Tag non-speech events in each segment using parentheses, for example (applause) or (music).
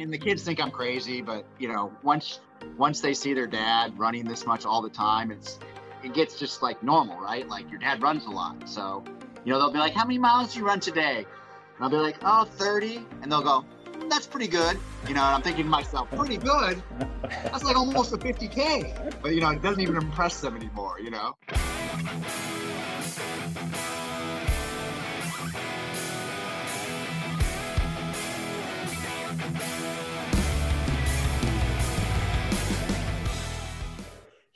mean, the kids think I'm crazy, but you know, once once they see their dad running this much all the time, it's it gets just like normal, right? Like your dad runs a lot, so you know they'll be like, "How many miles do you run today?" And I'll be like, "Oh, 30," and they'll go, mm, "That's pretty good," you know. And I'm thinking to myself, "Pretty good? That's like almost a 50k," but you know, it doesn't even impress them anymore, you know.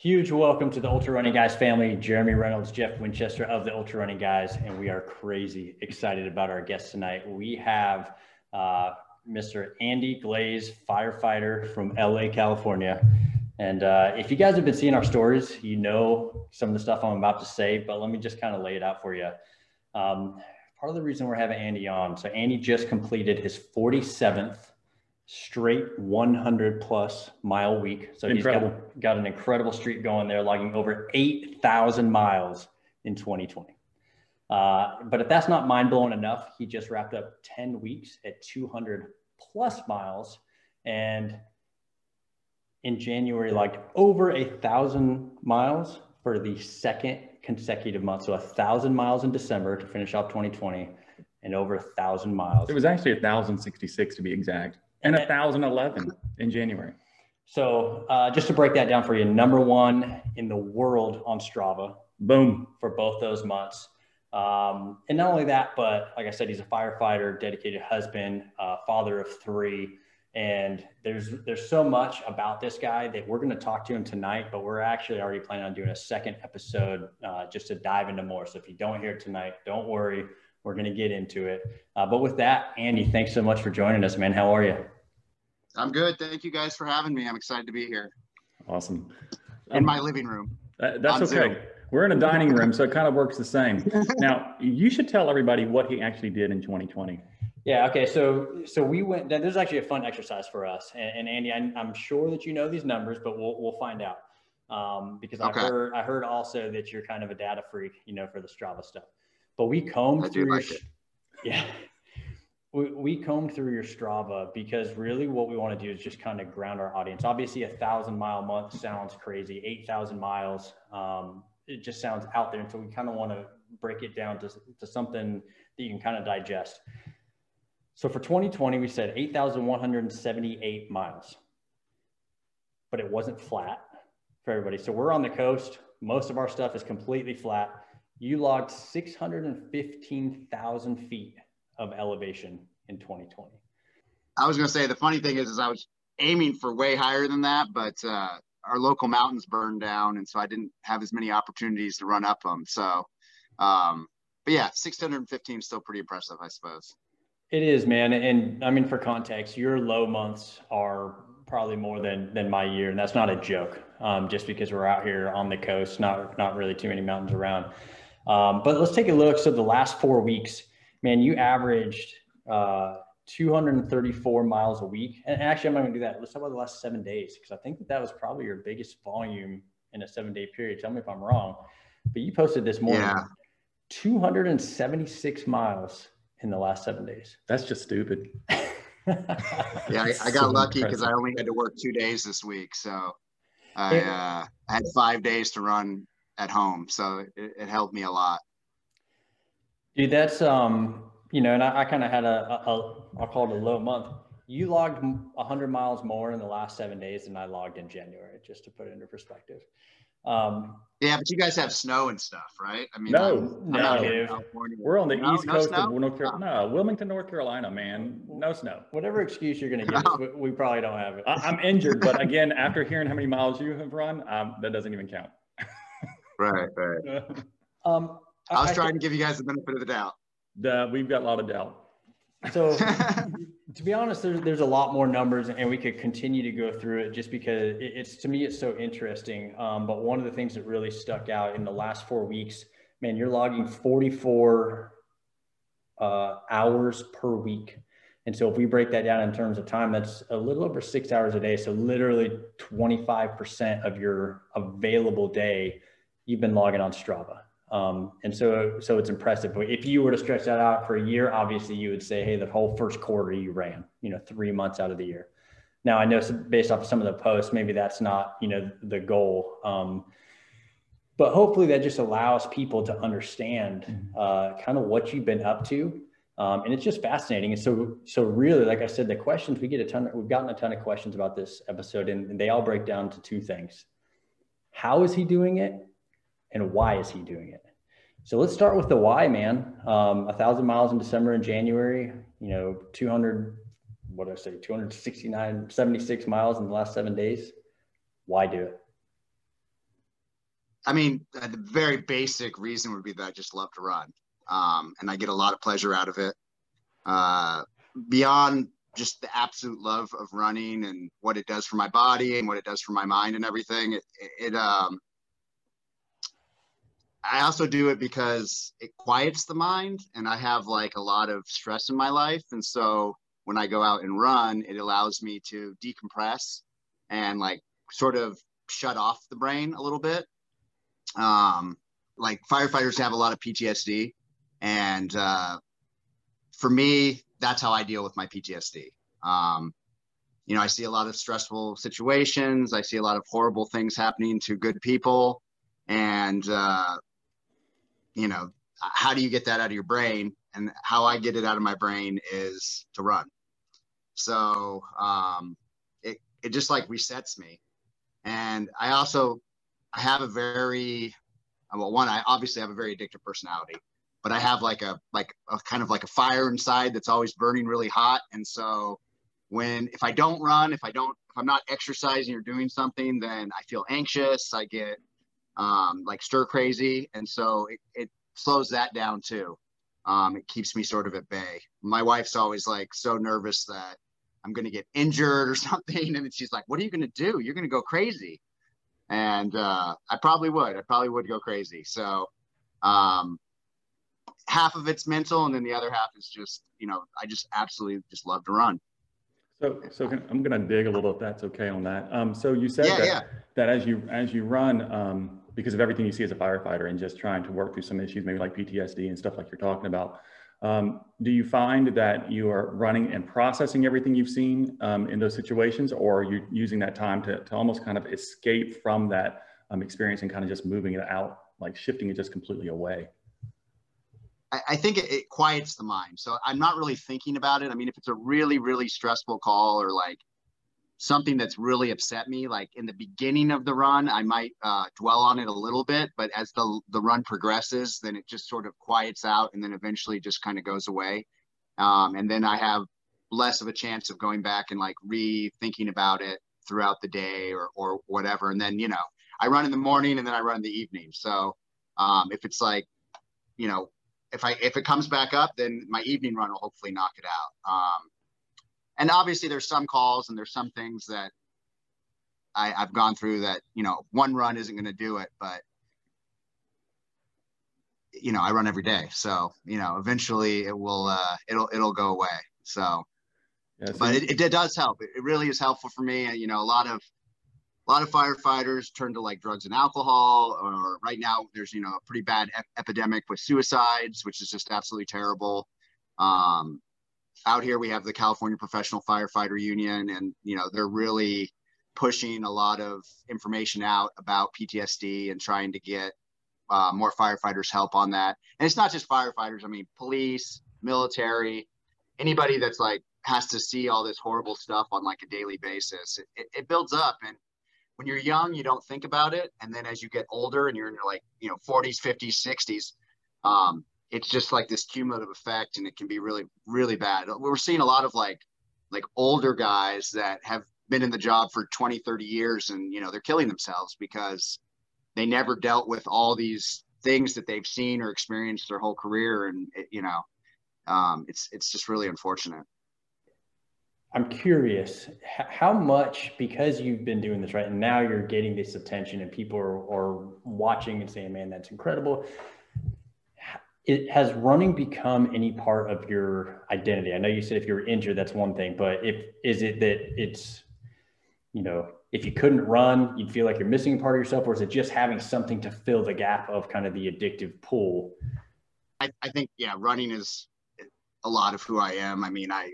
Huge welcome to the Ultra Running Guys family. Jeremy Reynolds, Jeff Winchester of the Ultra Running Guys, and we are crazy excited about our guest tonight. We have uh, Mr. Andy Glaze, firefighter from LA, California. And uh, if you guys have been seeing our stories, you know some of the stuff I'm about to say, but let me just kind of lay it out for you. Um, part of the reason we're having Andy on, so Andy just completed his 47th straight 100 plus mile week. So incredible. he's got, got an incredible streak going there, logging over 8,000 miles in 2020. Uh, but if that's not mind blowing enough, he just wrapped up 10 weeks at 200 plus miles. And in January, like over a thousand miles for the second consecutive month. So a thousand miles in December to finish off 2020 and over a thousand miles. It was actually a thousand sixty-six to be exact and 1011 in January. So uh, just to break that down for you, number one in the world on Strava. Boom. For both those months. Um, and not only that, but like I said, he's a firefighter, dedicated husband, uh, father of three. And there's there's so much about this guy that we're going to talk to him tonight, but we're actually already planning on doing a second episode uh, just to dive into more. So if you don't hear it tonight, don't worry, we're going to get into it. Uh, but with that, Andy, thanks so much for joining us, man. How are you? I'm good. Thank you guys for having me. I'm excited to be here. Awesome. In um, my living room. Uh, that's okay. Zoom. We're in a dining room, so it (laughs) kind of works the same. Now, you should tell everybody what he actually did in 2020. Yeah. Okay. So, so we went. This is actually a fun exercise for us. And, and Andy, I, am sure that you know these numbers, but we'll we'll find out. Um, because okay. I heard I heard also that you're kind of a data freak, you know, for the Strava stuff. But we combed I through. Like your, yeah we, we combed through your Strava because really what we want to do is just kind of ground our audience. Obviously, a thousand mile month sounds crazy. Eight thousand miles, um, it just sounds out there. And so we kind of want to break it down to, to something that you can kind of digest. So for 2020, we said 8,178 miles, but it wasn't flat for everybody. So we're on the coast. Most of our stuff is completely flat. You logged 615,000 feet of elevation in 2020? I was going to say the funny thing is, is I was aiming for way higher than that, but uh, our local mountains burned down, and so I didn't have as many opportunities to run up them. So, um, but yeah, 615 is still pretty impressive, I suppose. It is, man. And I mean, for context, your low months are probably more than than my year, and that's not a joke. Um, just because we're out here on the coast, not not really too many mountains around. Um, but let's take a look. So the last four weeks, man, you averaged uh, 234 miles a week. And actually, I'm not going to do that. Let's talk about the last seven days because I think that that was probably your biggest volume in a seven day period. Tell me if I'm wrong. But you posted this morning yeah. 276 miles in the last seven days. That's just stupid. (laughs) yeah, I, I got so lucky because I only had to work two days this week. So I, uh, I had five days to run at home. So it, it helped me a lot. Dude, that's um, you know, and I, I kind of had a, a, a, I'll call it a low month. You logged 100 miles more in the last seven days than I logged in January, just to put it into perspective. Um, yeah, but you guys have snow and stuff, right? I mean, no, I'm, no, I'm we're on the no, east no coast snow? of North Carolina. No, Wilmington, North Carolina, man, no snow. Whatever excuse you're going to give, us, we, probably don't have it. I, am injured, but again, after hearing how many miles you have run, um, that doesn't even count. right, right. (laughs) um, I was I, trying to give you guys the benefit of the doubt. The, we've got a lot of doubt. So, (laughs) to be honest, there's there's a lot more numbers, and we could continue to go through it just because it, it's to me it's so interesting. Um, but one of the things that really stuck out in the last four weeks, man, you're logging 44 uh, hours per week. And so if we break that down in terms of time, that's a little over six hours a day. So literally 25% of your available day, you've been logging on Strava. Um, and so, so it's impressive. But if you were to stretch that out for a year, obviously you would say, hey, the whole first quarter you ran, you know, three months out of the year. Now I know based off of some of the posts, maybe that's not you know the goal. Um, but hopefully that just allows people to understand mm-hmm. uh, kind of what you've been up to um, and it's just fascinating and so so really like i said the questions we get a ton we've gotten a ton of questions about this episode and, and they all break down to two things how is he doing it and why is he doing it? So let's start with the why man. Um, a thousand miles in december and january you know 200 what did i say 269 76 miles in the last seven days. Why do it? I mean, the very basic reason would be that I just love to run, um, and I get a lot of pleasure out of it. Uh, beyond just the absolute love of running and what it does for my body and what it does for my mind and everything, it, it um, I also do it because it quiets the mind, and I have like a lot of stress in my life, and so when I go out and run, it allows me to decompress and like sort of shut off the brain a little bit um, like firefighters have a lot of PTSD, and uh, for me, that's how I deal with my PTSD. Um, you know, I see a lot of stressful situations. I see a lot of horrible things happening to good people, and uh, you know, how do you get that out of your brain? And how I get it out of my brain is to run. So um, it it just like resets me, and I also I have a very well, one, I obviously have a very addictive personality, but I have like a like a kind of like a fire inside that's always burning really hot. And so when if I don't run, if I don't if I'm not exercising or doing something, then I feel anxious. I get um, like stir crazy, and so it, it slows that down too. Um, it keeps me sort of at bay. My wife's always like so nervous that I'm going to get injured or (laughs) something, and she's like, "What are you going to do? You're going to go crazy." and uh, I probably would. I probably would go crazy. So um, half of it's mental, and then the other half is just you know I just absolutely just love to run. So, so can, I'm going to dig a little, if that's okay on that. Um, so you said yeah, that, yeah. that as you as you run, um, because of everything you see as a firefighter, and just trying to work through some issues, maybe like PTSD and stuff like you're talking about. Um, do you find that you are running and processing everything you've seen um, in those situations, or are you using that time to, to almost kind of escape from that um, experience and kind of just moving it out, like shifting it just completely away? I, think it, it quiets the mind. So I'm not really thinking about it. I mean, if it's a really, really stressful call or like something that's really upset me like in the beginning of the run i might uh, dwell on it a little bit but as the the run progresses then it just sort of quiets out and then eventually just kind of goes away. Um, and then i have less of a chance of going back and like rethinking about it throughout the day or or whatever. And then you know i run in the morning and then i run in the evening. So um, if it's like you know if i if it comes back up then my evening run will hopefully knock it out. Um, and obviously there's some calls and there's some things that I, I've gone through that you know one run isn't going to do it, but you know I run every day, so you know eventually it will uh, it'll it'll go away. So, yeah, but it, it, does help. It, really is helpful for me. And You know, a lot of a lot of firefighters turn to like drugs and alcohol, or right now there's you know a pretty bad ep- epidemic with suicides, which is just absolutely terrible. Um, out here we have the California Professional Firefighter Union, and you know they're really pushing a lot of information out about PTSD and trying to get uh, more firefighters help on that. And it's not just firefighters. I mean, police, military, anybody that's like has to see all this horrible stuff on like a daily basis. It, it, it builds up, and when you're young, you don't think about it, and then as you get older and you're in your like you know 40s, 50s, 60s, um, it's just like this cumulative effect and it can be really really bad. We're seeing a lot of like like older guys that have been in the job for 20 30 years and you know they're killing themselves because they never dealt with all these things that they've seen or experienced their whole career and it, you know um, it's it's just really unfortunate. I'm curious how much because you've been doing this right and now you're getting this attention and people are, are watching and saying man that's incredible it has running become any part of your identity? I know you said if you're injured that's one thing but if is it that it's you know if you couldn't run you'd feel like you're missing a part of yourself or is it just having something to fill the gap of kind of the addictive pull? I, I think yeah running is a lot of who i am. I mean i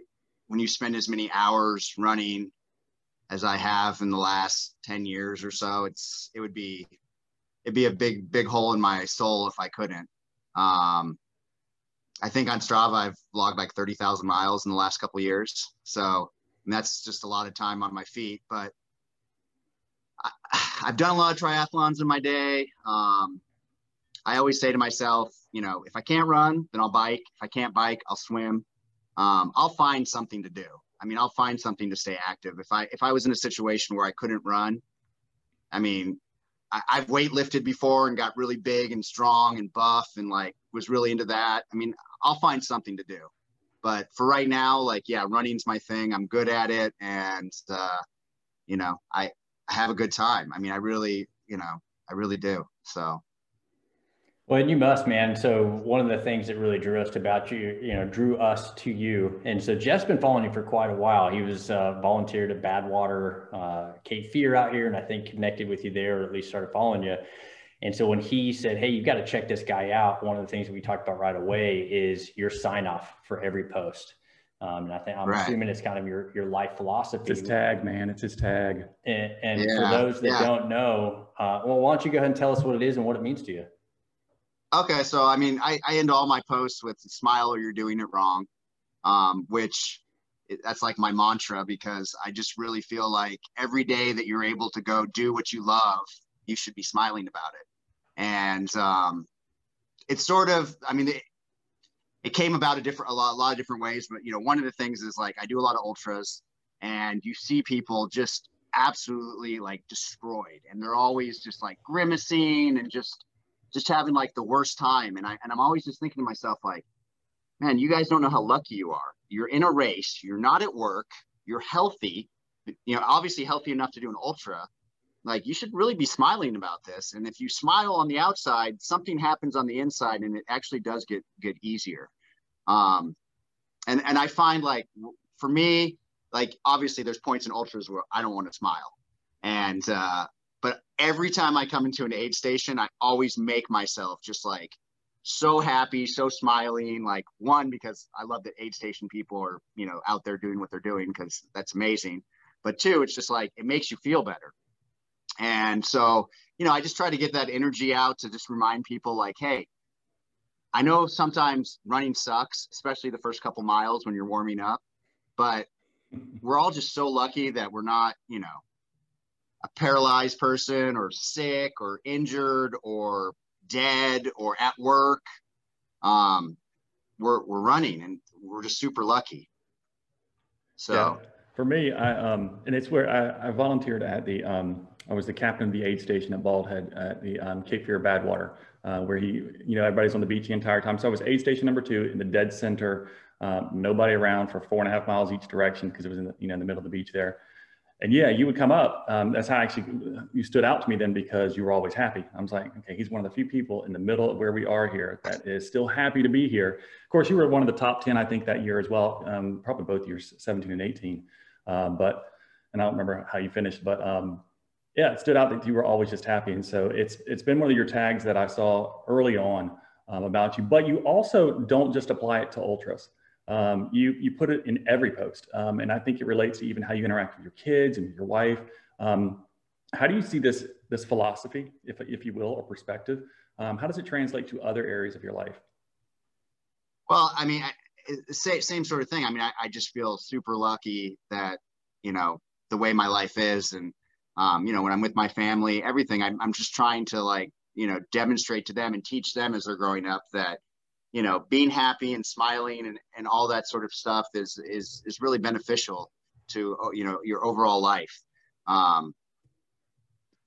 when you spend as many hours running as I have in the last 10 years or so, it's, it would be, it'd be a big, big hole in my soul if I couldn't. Um, I think on Strava, I've logged like 30,000 miles in the last couple years. So that's just a lot of time on my feet, but I, (sighs) have done a lot of triathlons in my day. Um, I always say to myself, you know, if I can't run, then I'll bike. If I can't bike, I'll swim. Um, I'll find something to do. I mean, I'll find something to stay active. If I if I was in a situation where I couldn't run, I mean, I, I've weightlifted before and got really big and strong and buff and like was really into that. I mean, I'll find something to do. But for right now, like yeah, running's my thing. I'm good at it, and uh, you know, I, I have a good time. I mean, I really, you know, I really do. So well, and you must, man. So one of the things that really drew us about you, you know, drew us to you. And so Jeff's been following you for quite a while. He was uh, volunteered at Badwater, uh, Cape Fear out here, and I think connected with you there, or at least started following you. And so when he said, "Hey, you've got to check this guy out," one of the things that we talked about right away is your sign off for every post. Um, and I think I'm right. assuming it's kind of your your life philosophy. It's his tag, man. It's his tag. And, and yeah. for those that yeah. don't know, uh, well, why don't you go ahead and tell us what it is and what it means to you? Okay, so I mean, I, I end all my posts with "smile or you're doing it wrong," um, which that's like my mantra because I just really feel like every day that you're able to go do what you love, you should be smiling about it. And um, it's sort of, I mean, it, it came about a different, a lot, a lot of different ways. But you know, one of the things is like I do a lot of ultras, and you see people just absolutely like destroyed, and they're always just like grimacing and just just having like the worst time. And I and I'm always just thinking to myself, like, man, you guys don't know how lucky you are. You're in a race, you're not at work, you're healthy, you know, obviously healthy enough to do an ultra. Like you should really be smiling about this. And if you smile on the outside, something happens on the inside and it actually does get get easier. Um and and I find like for me, like obviously there's points in ultras where I don't want to smile. And uh every time I come into an aid station, I always make myself just like so happy, so smiling. Like one, because I love that aid station people are, you know, out there doing what they're doing because that's amazing. But two, it's just like it makes you feel better. And so, you know, I just try to get that energy out to just remind people like, hey, I know sometimes running sucks, especially the first couple miles when you're warming up, but we're all just so lucky that we're not, you know, a paralyzed person or sick or injured or dead or at work. Um, we're, we're running and we're just super lucky. So yeah. for me, I, um, and it's where I, I volunteered at the, um, I was the captain of the aid station at Bald Head at the um, Cape Fear Badwater, uh, where he, you know, everybody's on the beach the entire time. So I was aid station number two in the dead center, um, nobody around for four and a half miles each direction because it was in the, you know, in the middle of the beach there and yeah, you would come up. Um, that's how actually you stood out to me then because you were always happy. I was like, okay, he's one of the few people in the middle of where we are here that is still happy to be here. Of course, you were one of the top 10, I think, that year as well, um, probably both years, 17 and 18. Um, but, and I don't remember how you finished, but um, yeah, it stood out that you were always just happy. And so it's, it's been one of your tags that I saw early on um, about you, but you also don't just apply it to ultras um, you, you put it in every post. Um, and I think it relates to even how you interact with your kids and your wife. Um, how do you see this, this philosophy, if, if you will, or perspective? Um, how does it translate to other areas of your life? Well, I mean, same, same sort of thing. I mean, I, I just feel super lucky that, you know, the way my life is and, um, you know, when I'm with my family, everything, I'm, I'm just trying to like, you know, demonstrate to them and teach them as they're growing up that, you know being happy and smiling and, and all that sort of stuff is is is really beneficial to uh, you know your overall life. Um,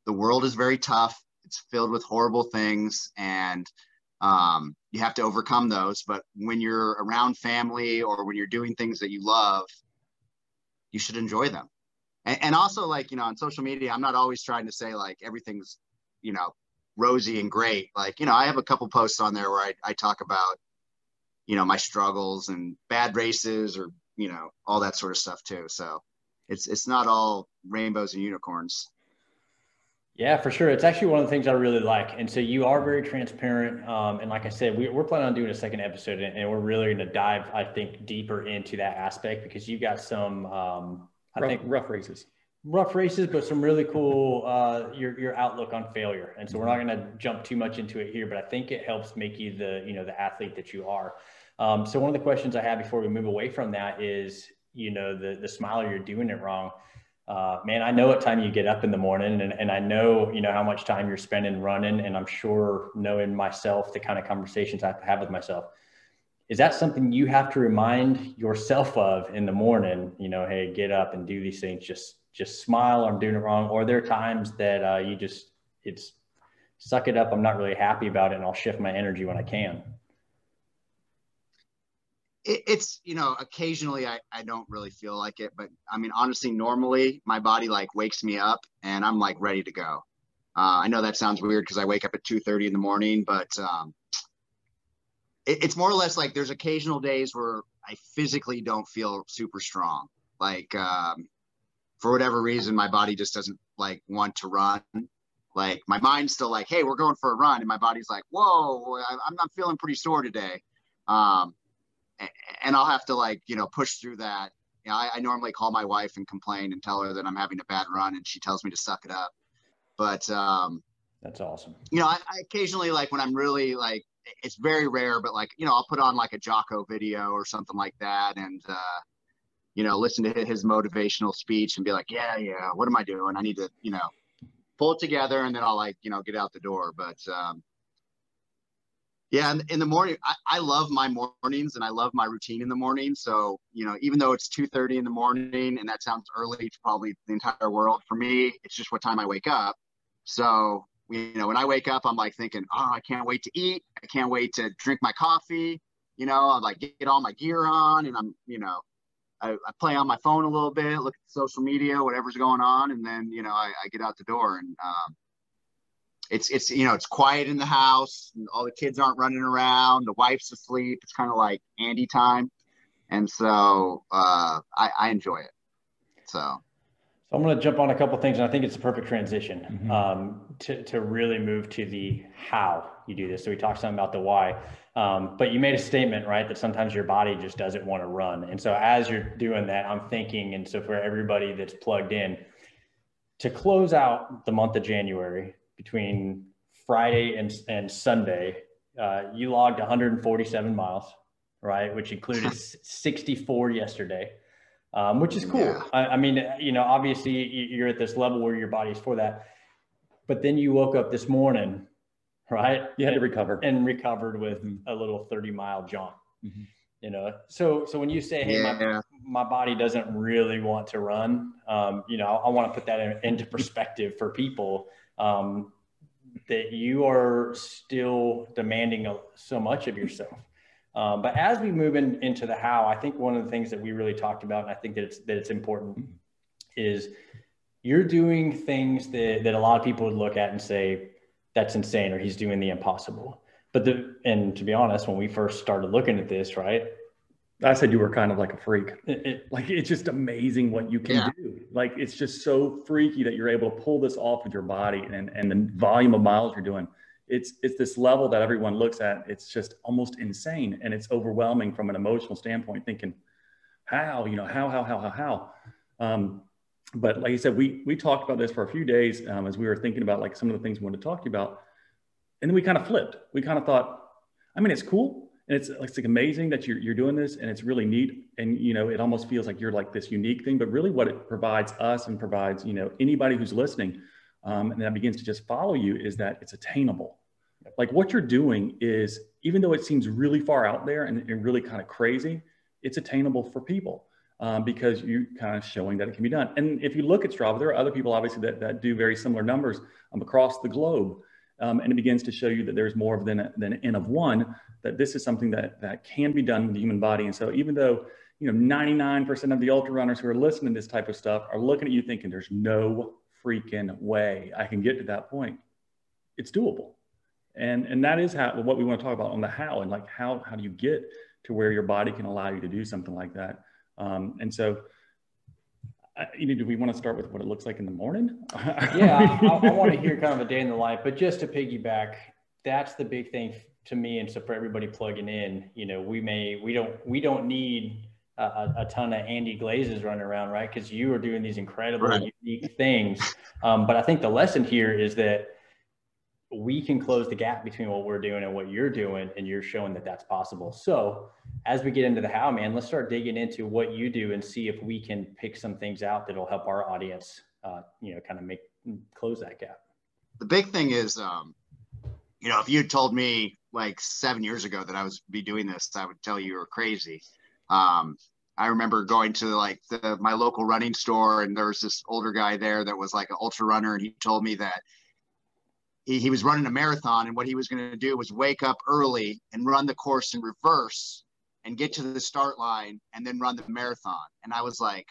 the world is very tough. It's filled with horrible things and um, you have to overcome those. But when you're around family or when you're doing things that you love you should enjoy them. And, and also like you know on social media i'm not always trying to say like everything's you know rosy and great. Like, you know, I have a couple posts on there where I, I talk about, you know, my struggles and bad races or, you know, all that sort of stuff too. So it's, it's not all rainbows and unicorns. Yeah, for sure. It's actually one of the things I really like. And so you are very transparent. Um, and like I said, we, are planning on doing a second episode and, we're really going to dive, I think, deeper into that aspect because you've got some, um, I rough, think rough races rough races, but some really cool uh, your your outlook on failure. And so we're not going to jump too much into it here, but I think it helps make you the you know the athlete that you are. Um, so one of the questions I have before we move away from that is, you know, the the smiler you're doing it wrong. Uh, man, I know what time you get up in the morning, and, and I know you know how much time you're spending running, and I'm sure knowing myself the kind of conversations I have have with myself is that something you have to remind yourself of in the morning you know hey get up and do these things just just smile i'm doing it wrong or there are times that uh, you just it's suck it up i'm not really happy about it and i'll shift my energy when i can it's you know occasionally I, I don't really feel like it but i mean honestly normally my body like wakes me up and i'm like ready to go uh, i know that sounds weird because i wake up at 2 30 in the morning but um, it, it's more or less like there's occasional days where I physically don't feel super strong. Like um, for whatever reason, my body just doesn't like want to run. Like my mind's still like, hey, we're going for a run, and my body's like, whoa, I'm not feeling pretty sore today. Um, and I'll have to like you know push through that. You know, I, I normally call my wife and complain and tell her that I'm having a bad run, and she tells me to suck it up. But um, that's awesome. You know, I, I occasionally like when I'm really like it's very rare, but like, you know, I'll put on like a Jocko video or something like that and, uh, you know, listen to his motivational speech and be like, yeah, yeah, what am I doing? I need to, you know, pull it together and then I'll like, you know, get out the door. But, um, yeah, in, in the morning, I, I love my mornings and I love my routine in the morning. So, you know, even though it's 2.30 in the morning and that sounds early to probably the entire world, for me, it's just what time I wake up. So you know, when I wake up, I'm like thinking, oh, I can't wait to eat. I can't wait to drink my coffee. You know, I'm like get all my gear on, and I'm, you know, I, I play on my phone a little bit, look at social media, whatever's going on, and then you know, I, I get out the door, and um, it's it's you know, it's quiet in the house, all the kids aren't running around, the wife's asleep. It's kind of like Andy time, and so uh, I, I enjoy it. So I'm going to jump on a couple things, and I think it's a perfect transition mm-hmm. um, to, to really move to the how you do this. So we talked some about the why, um, but you made a statement, right, that sometimes your body just doesn't want to run. And so as you're doing that, I'm thinking, and so for everybody that's plugged in, to close out the month of January between Friday and, and Sunday, uh, you logged 147 miles, right, which included (laughs) 64 yesterday um, which is cool. Yeah. I, I, mean, you know, obviously you're at this level where your body's for that. But then you woke up this morning, right? You had to recover and recovered with mm-hmm. a little 30 mile jaunt. Mm-hmm. You know, so so when you say, "Hey, yeah. my my body doesn't really want to run," um, you know, I, I want to put that in, into perspective for people. Um, that you are still demanding so much of yourself. Um, but as we move in, into the how, I think one of the things that we really talked about, and I think that it's that it's important, is you're doing things that, that a lot of people would look at and say that's insane or he's doing the impossible. But the and to be honest, when we first started looking at this, right? I said you were kind of like a freak. It, it, like it's just amazing what you can yeah. do. Like it's just so freaky that you're able to pull this off with your body and and the volume of miles you're doing it's it's this level that everyone looks at it's just almost insane and it's overwhelming from an emotional standpoint thinking how you know how how how how how um, but like I said, we we talked about this for a few days um, as we were thinking about like some of the things we wanted to talk to you about, and then we kind of flipped. We kind of thought, I mean, it's cool and it's, it's like amazing that you're you're doing this, and it's really neat, and you know, it almost feels like you're like this unique thing. But really, what it provides us and provides you know anybody who's listening um, and that begins to just follow you is that it's attainable. Like what you're doing is, even though it seems really far out there and, and really kind of crazy, it's attainable for people um, because you're kind of showing that it can be done. And if you look at Strava, there are other people obviously that, that do very similar numbers um, across the globe. Um, and it begins to show you that there's more than, than an N of one, that this is something that, that can be done with the human body. And so even though you know 99% of the ultra runners who are listening to this type of stuff are looking at you thinking there's no freaking way I can get to that point. It's doable. And, and that is how, what we want to talk about on the how and like how, how do you get to where your body can allow you to do something like that. Um, and so, I, you know, do we want to start with what it looks like in the morning? (laughs) yeah, I, I, want to hear kind of a day in the life, but just to piggyback, that's the big thing to me. And so for everybody plugging in, you know, we may, we don't, we don't need a, a, ton of Andy Glazes running around, right? Because you are doing these incredible, right. unique things. Um, but I think the lesson here is that we can close the gap between what we're doing and what you're doing, and you're showing that that's possible. So, as we get into the how, man, let's start digging into what you do and see if we can pick some things out that'll help our audience, uh, you know, kind of make close that gap. The big thing is, um, you know, if you told me like seven years ago that I was be doing this, I would tell you you were crazy. Um, I remember going to like the, my local running store, and there was this older guy there that was like an ultra runner, and he told me that he, he was running a marathon, and what he was going to do was wake up early and run the course in reverse, and get to the start line, and then run the marathon. And I was like,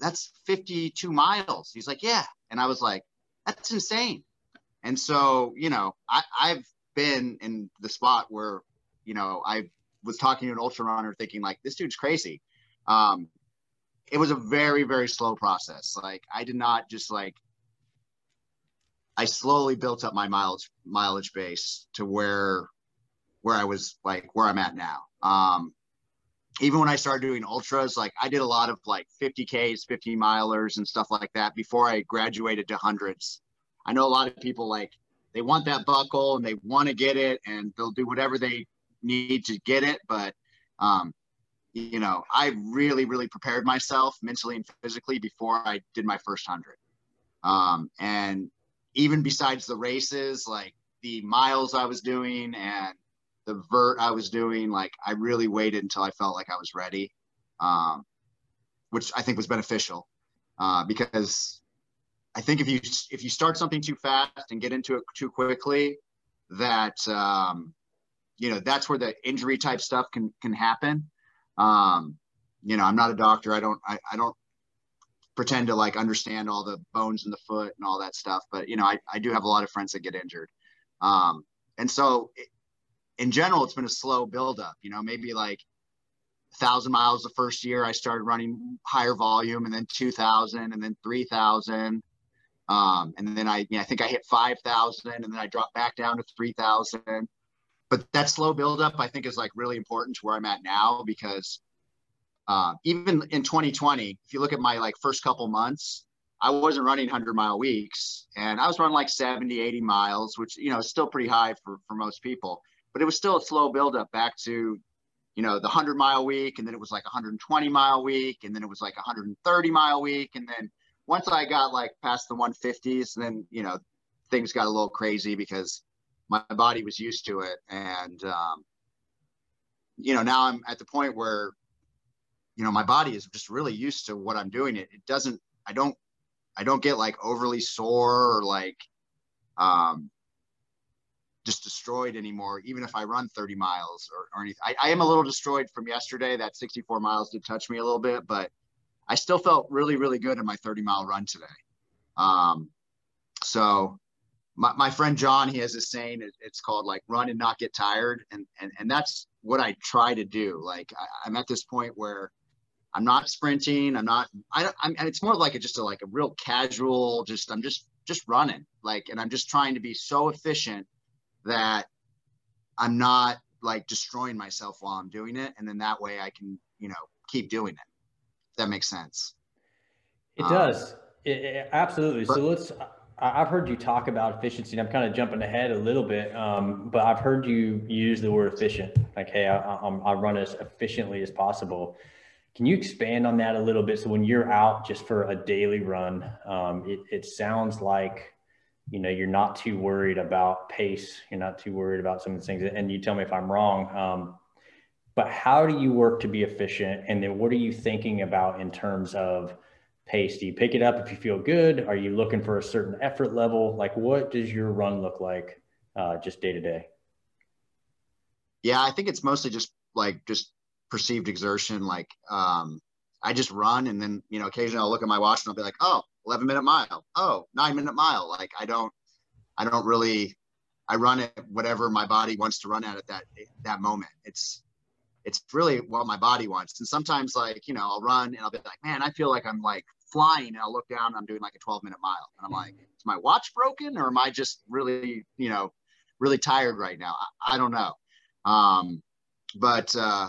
"That's 52 miles." He's like, "Yeah," and I was like, "That's insane." And so, you know, I, I've been in the spot where, you know, I was talking to an ultra runner thinking like, this dude's crazy um, it was a very very slow process like i did not just like i slowly built up my mileage mileage base to where where i was like where i'm at now um even when i started doing ultras like i did a lot of like 50ks 50 milers and stuff like that before i graduated to hundreds i know a lot of people like they want that buckle and they want to get it and they'll do whatever they need to get it but um you know, I really, really prepared myself mentally and physically before I did my first hundred. Um, and even besides the races, like the miles I was doing and the vert I was doing, like I really waited until I felt like I was ready, um, which I think was beneficial uh, because I think if you if you start something too fast and get into it too quickly, that um, you know that's where the injury type stuff can can happen. Um, you know, I'm not a doctor. I don't, I, I don't pretend to like understand all the bones in the foot and all that stuff. But, you know, I, I do have a lot of friends that get injured. Um, and so it, in general, it's been a slow buildup, you know, maybe like a thousand miles the first year I started running higher volume and then 2000 and then 3000. Um, and then I, you know, I think I hit 5,000 and then I dropped back down to 3,000 but that slow buildup I think is like really important to where I'm at now because uh, even in 2020, if you look at my like first couple months, I wasn't running 100 mile weeks and I was running like 70, 80 miles, which, you know, is still pretty high for, for most people, but it was still a slow buildup back to, you know, the 100 mile week. And then it was like 120 mile week. And then it was like 130 mile week. And then once I got like past the 150s, then, you know, things got a little crazy because my body was used to it and um, you know now i'm at the point where you know my body is just really used to what i'm doing it it doesn't i don't i don't get like overly sore or like um just destroyed anymore even if i run 30 miles or, or anything I, I am a little destroyed from yesterday that 64 miles did touch me a little bit but i still felt really really good in my 30 mile run today um so my, my friend John, he has this saying, it's called like run and not get tired. And, and, and that's what I try to do. Like I, am at this point where I'm not sprinting. I'm not, I don't, I'm, and it's more like a, just a, like a real casual, just, I'm just, just running like, and I'm just trying to be so efficient that I'm not like destroying myself while I'm doing it. And then that way I can, you know, keep doing it. That makes sense. It um, does. It, it, absolutely. But, so let's, I've heard you talk about efficiency, and I'm kind of jumping ahead a little bit, um, but I've heard you use the word efficient. Like, hey, I, I, I, run as efficiently as possible. Can you expand on that a little bit? So when you're out just for a daily run, um, it, it sounds like you know you're not too worried about pace. You're not too worried about some of the things. And you tell me if I'm wrong. Um, but how do you work to be efficient? And then what are you thinking about in terms of pace? Do you pick it up if you feel good? Are you looking for a certain effort level? Like, what does your run look like uh, just day to day? Yeah, I think it's mostly just like just perceived exertion. Like, um, I just run and then, you know, occasionally I'll look at my watch and I'll be like, oh, 11 minute mile. Oh, nine minute mile. Like, I don't, I don't really, I run it whatever my body wants to run at at that, that moment. It's, it's really what my body wants. And sometimes like, you know, I'll run and I'll be like, man, I feel like I'm like flying and I'll look down and I'm doing like a 12 minute mile. And I'm like, is my watch broken or am I just really, you know, really tired right now? I, I don't know. Um, but, uh,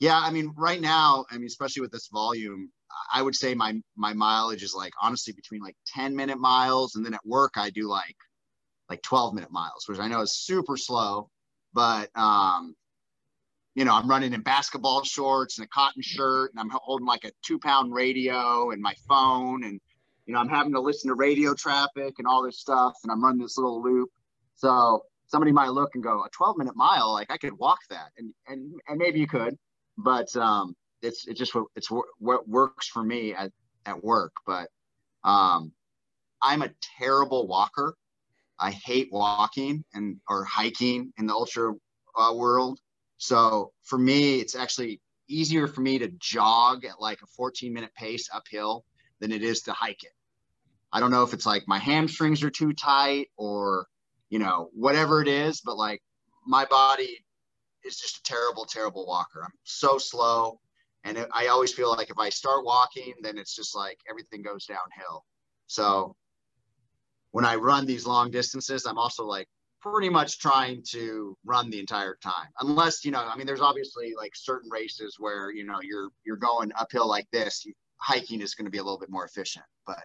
Yeah, I mean, right now, I mean, especially with this volume, I would say my my mileage is like honestly between like 10 minute miles, and then at work I do like like 12 minute miles, which I know is super slow, but um, you know, I'm running in basketball shorts and a cotton shirt, and I'm holding like a two pound radio and my phone, and you know, I'm having to listen to radio traffic and all this stuff, and I'm running this little loop. So somebody might look and go, a 12 minute mile, like I could walk that, and and and maybe you could, but um, it's it just it's what works for me at at work. But um, I'm a terrible walker. I hate walking and or hiking in the ultra uh, world. So for me, it's actually easier for me to jog at like a 14 minute pace uphill than it is to hike it. I don't know if it's like my hamstrings are too tight or, you know, whatever it is, but like my body is just a terrible, terrible walker. I'm so slow. And I always feel like if I start walking, then it's just like everything goes downhill. So when I run these long distances, I'm also like pretty much trying to run the entire time. Unless, you know, I mean, there's obviously like certain races where, you know, you're you're going uphill like this, hiking is going to be a little bit more efficient. But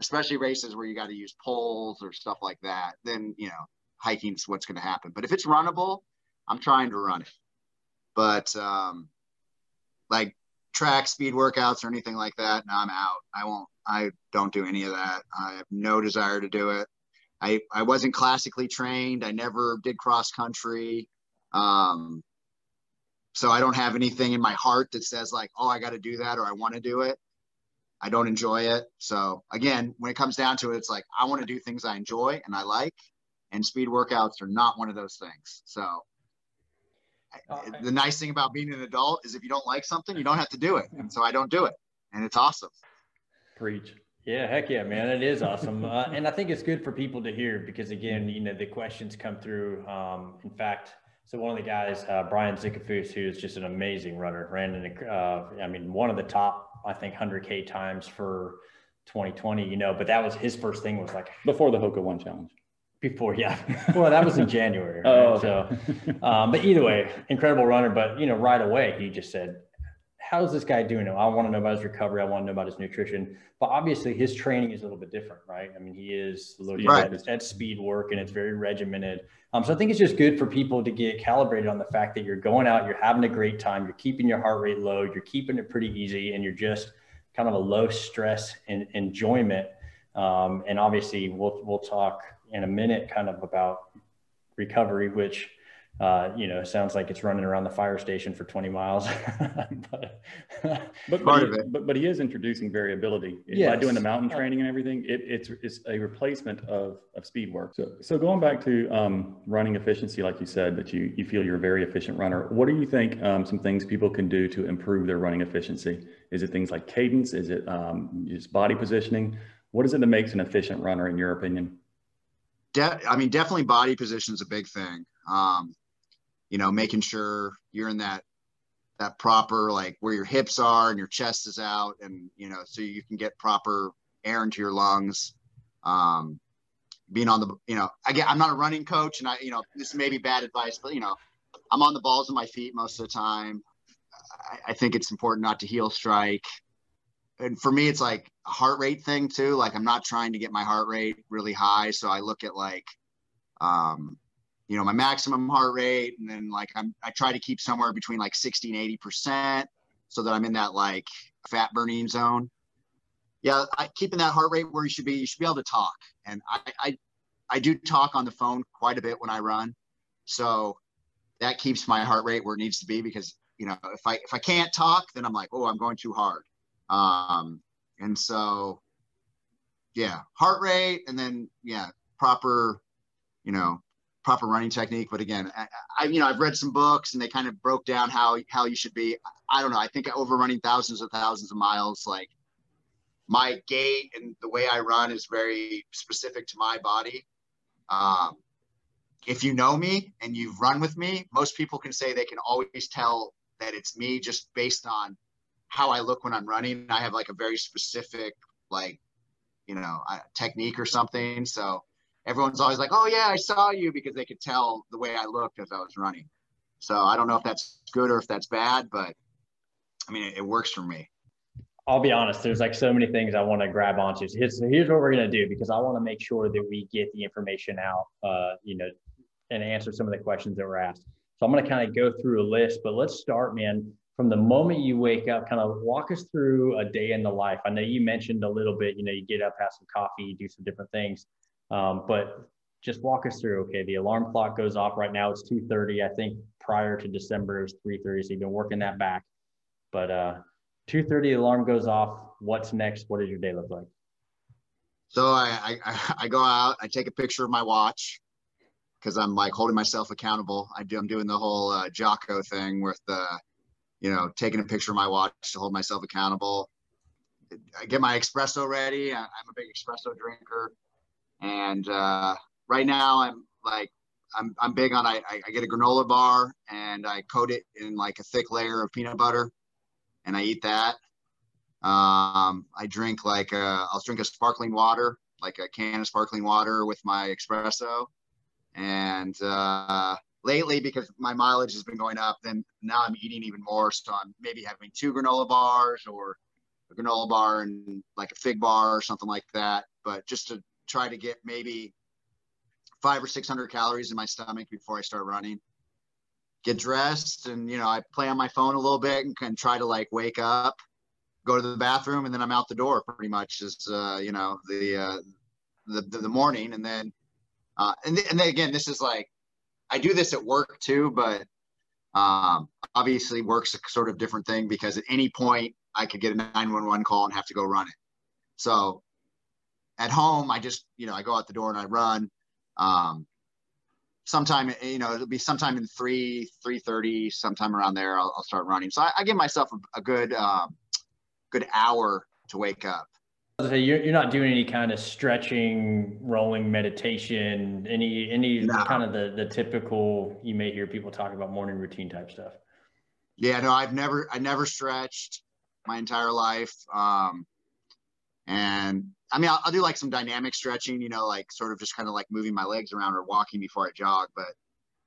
especially races where you got to use poles or stuff like that, then, you know, hiking's what's going to happen. But if it's runnable, I'm trying to run it. But um like track speed workouts or anything like that, no, I'm out. I won't I don't do any of that. I have no desire to do it. I, I wasn't classically trained. I never did cross country. Um, so I don't have anything in my heart that says like, oh, I got to do that or I want to do it. I don't enjoy it. So again, when it comes down to it, it's like I want to do things I enjoy and I like, and speed workouts are not one of those things. So okay. the nice thing about being an adult is if you don't like something, you don't have to do it. And so I don't do it, and it's awesome. Preach. Yeah, heck yeah, man. It is awesome. Uh, and I think it's good for people to hear because, again, you know, the questions come through. Um, in fact, so one of the guys, uh, Brian Zikafus, who's just an amazing runner, ran in, uh, I mean, one of the top, I think, 100K times for 2020, you know, but that was his first thing was like before the Hoka One Challenge. Before, yeah. (laughs) Well, that was in January. Right? oh, so, um, but either way, incredible runner. But, you know, right away, he just said, how's this guy doing? I want to know about his recovery. I want to know about his nutrition. But obviously, his training is a little bit different, right? I mean, he is looking right. at, at, speed work and it's very regimented. Um, so I think it's just good for people to get calibrated on the fact that you're going out, you're having a great time, you're keeping your heart rate low, you're keeping it pretty easy, and you're just kind of a low stress and enjoyment. Um, and obviously, we'll we'll talk in a minute kind of about recovery, which uh, you know, sounds like it's running around the fire station for 20 miles. (laughs) but, but, but, he, but, but, he is introducing variability yes. by doing the mountain training and everything. It, it's, it's a replacement of, of speed work. So, so going back to um, running efficiency, like you said, that you, you feel you're a very efficient runner. What do you think um, some things people can do to improve their running efficiency? Is it things like cadence? Is it um, just body positioning? What is it that makes an efficient runner, in your opinion? De- I mean, definitely body position is a big thing. Um, you know, making sure you're in that that proper like where your hips are and your chest is out and you know so you can get proper air into your lungs. Um being on the you know again i'm not a running coach and i you know this may be bad advice but you know i'm on the balls of my feet most of the time. I, I think it's important not to heel strike. And for me it's like heart rate thing too like i'm not trying to get my heart rate really high so i look at like um you know, my maximum heart rate. And then like I'm, I try to keep somewhere between like 60 and 80% so that I'm in that like fat burning zone. Yeah. I, keeping that heart rate where you should be, you should be able to talk. And I, I, I do talk on the phone quite a bit when I run. So that keeps my heart rate where it needs to be because, you know, if I, if I can't talk, then I'm like, oh, I'm going too hard. Um, and so, yeah, heart rate and then, yeah, proper, you know, proper running technique. But again, I, I, you know I've read some books and they kind of broke down how how you should be. I don't know. I think over running thousands of thousands of miles, like my gait and the way I run is very specific to my body. Um, if you know me and you've run with me, most people can say they can always tell that it's me just based on how I look when I'm running. I have like a very specific like you know technique or something. So everyone's always like, "Oh yeah, I saw you," because they could tell the way I looked as I was running. So I don't know if that's good or if that's bad, but I mean, it, it works for me. I'll be honest, there's like so many things I want to grab onto. So here's, here's what we're going to do because I want to make sure that we get the information out, uh, you know, and answer some of the questions that were asked. So I'm going to kind of go through a list, but let's start, man, from the moment you wake up, kind of walk us through a day in the life. I know you mentioned a little bit, you know, you get up, have some coffee, do some different things, um, but just walk us through. Okay, the alarm clock goes off right now. It's 2:30. I think prior to December it was 3:30. So you've been working that back, but uh, 2.30 alarm goes off what's next what does your day look like so I, I, (laughs) I go out i take a picture of my watch because i'm like holding myself accountable I do, i'm doing the whole uh, jocko thing with the you know taking a picture of my watch to hold myself accountable i get my espresso ready i'm a big espresso drinker and uh, right now i'm like I'm, I'm big on I, I get a granola bar and I coat it in like a thick layer of peanut butter and I eat that. Um, I drink like uh, I'll drink a sparkling water, like a can of sparkling water with my espresso. And uh, lately, because my mileage has been going up, then now I'm eating even more. So I'm maybe having two granola bars or a granola bar and like a fig bar or something like that. But just to try to get maybe five or 600 calories in my stomach before I start running get dressed and you know i play on my phone a little bit and can try to like wake up go to the bathroom and then i'm out the door pretty much is uh, you know the, uh, the, the the morning and then uh, and, th- and then again this is like i do this at work too but um, obviously work's a sort of different thing because at any point i could get a 911 call and have to go run it. So at home i just you know i go out the door and i run. Um, sometime you know it'll be sometime in 3 3.30 sometime around there i'll, I'll start running. So i, I give myself a, a good um, good hour to wake up you're, you're not doing any kind of stretching rolling meditation any any no. kind of the the typical you may hear people talk about morning routine type stuff yeah no i've never i never stretched my entire life um and I mean, I'll, I'll, do like some dynamic stretching, you know, like sort of just kind of like moving my legs around or walking before I jog. But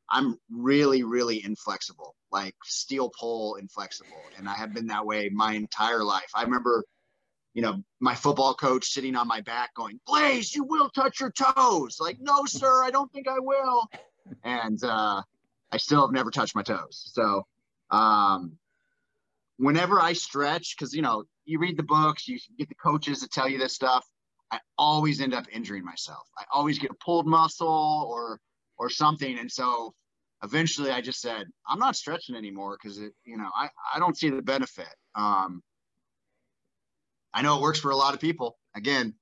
I'm really, really inflexible, like steel pole inflexible. And I have been that way my entire life. I remember, you know, my football coach sitting on my back going, Glaze, you will touch your toes. Like, no, sir, I don't think I will. And uh, I still have never touched my toes. So, um, whenever I stretch, because, you know, you read the books, you get the coaches to tell you this stuff. I always end up injuring myself. I always get a pulled muscle or or something, and so eventually I just said I'm not stretching anymore because it, you know, I I don't see the benefit. Um, I know it works for a lot of people. Again,